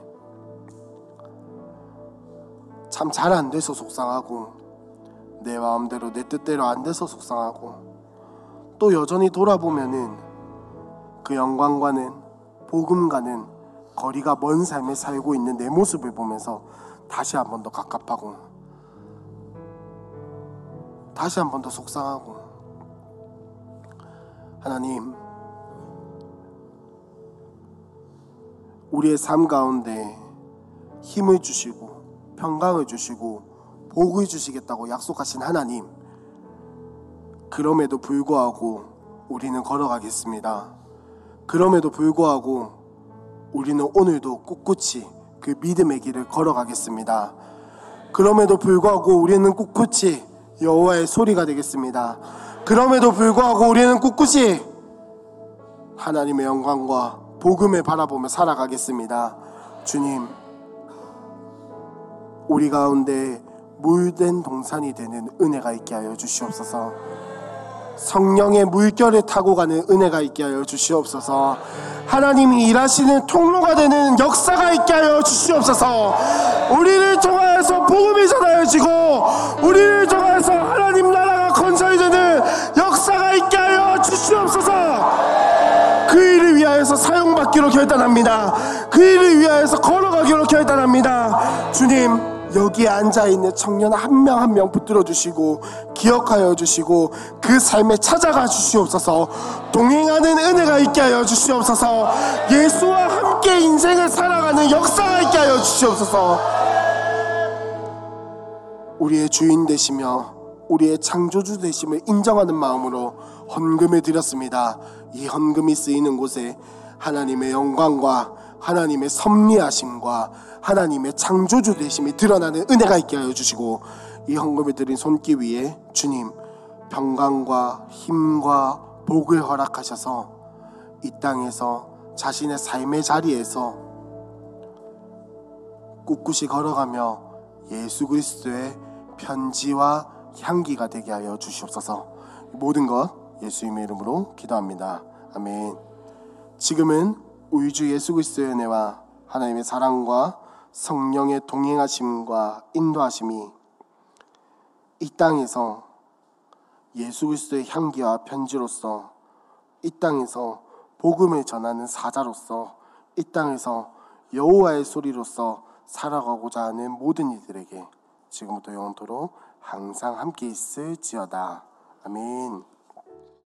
참 잘 안 돼서 속상하고 내 마음대로 내 뜻대로 안 돼서 속상하고 또 여전히 돌아보면은 그 영광과는 복음과는 거리가 먼 삶에 살고 있는 내 모습을 보면서 다시 한 번 더 갑갑하고 다시 한 번 더 속상하고 하나님 우리의 삶 가운데 힘을 주시고 평강을 주시고 복을 주시겠다고 약속하신 하나님 그럼에도 불구하고 우리는 걸어가겠습니다. 그럼에도 불구하고 우리는 오늘도 꿋꿋이 그 믿음의 길을 걸어가겠습니다. 그럼에도 불구하고 우리는 꿋꿋이 여호와의 소리가 되겠습니다. 그럼에도 불구하고 우리는 꿋꿋이 하나님의 영광과 복음을 바라보며 살아가겠습니다. 주님, 우리 가운데 물된 동산이 되는 은혜가 있게 하여 주시옵소서. 성령의 물결을 타고 가는 은혜가 있게 하여 주시옵소서. 하나님이 일하시는 통로가 되는 역사가 있게 하여 주시옵소서. 우리를 통하여서 복음이 전하여지고 우리를 통하여서 하나님 나라가 건설이 되는 역사가 있게 하여 주시옵소서. 위하여서 사용받기로 결단합니다. 그 일을 위하여서 걸어가기로 결단합니다. 주님, 여기에 앉아 있는 청년 한 명 한 명 붙들어 주시고 기억하여 주시고 그 삶에 찾아가 주시옵소서. 동행하는 은혜가 있게 하여 주시옵소서. 예수와 함께 인생을 살아가는 역사가 있게 하여 주시옵소서. 우리의 주인 되시며 우리의 창조주 되심을 인정하는 마음으로 헌금을 드렸습니다. 이 헌금이 쓰이는 곳에 하나님의 영광과 하나님의 섭리하심과 하나님의 창조주 되심이 드러나는 은혜가 있게 하여 주시고 이 헌금을 드린 손기 위에 주님 평강과 힘과 복을 허락하셔서 이 땅에서 자신의 삶의 자리에서 꿋꿋이 걸어가며 예수 그리스도의 편지와 향기가 되게 하여 주시옵소서. 모든 것 예수님의 이름으로 기도합니다. 아멘. 지금은 우리 주 예수 그리스도의 은혜와 하나님의 사랑과 성령의 동행하심과 인도하심이 이 땅에서 예수 그리스도의 향기와 편지로서 이 땅에서 복음을 전하는 사자로서 이 땅에서 여호와의 소리로서 살아가고자 하는 모든 이들에게 지금부터 영원토록 항상 함께 있을지어다. 아멘.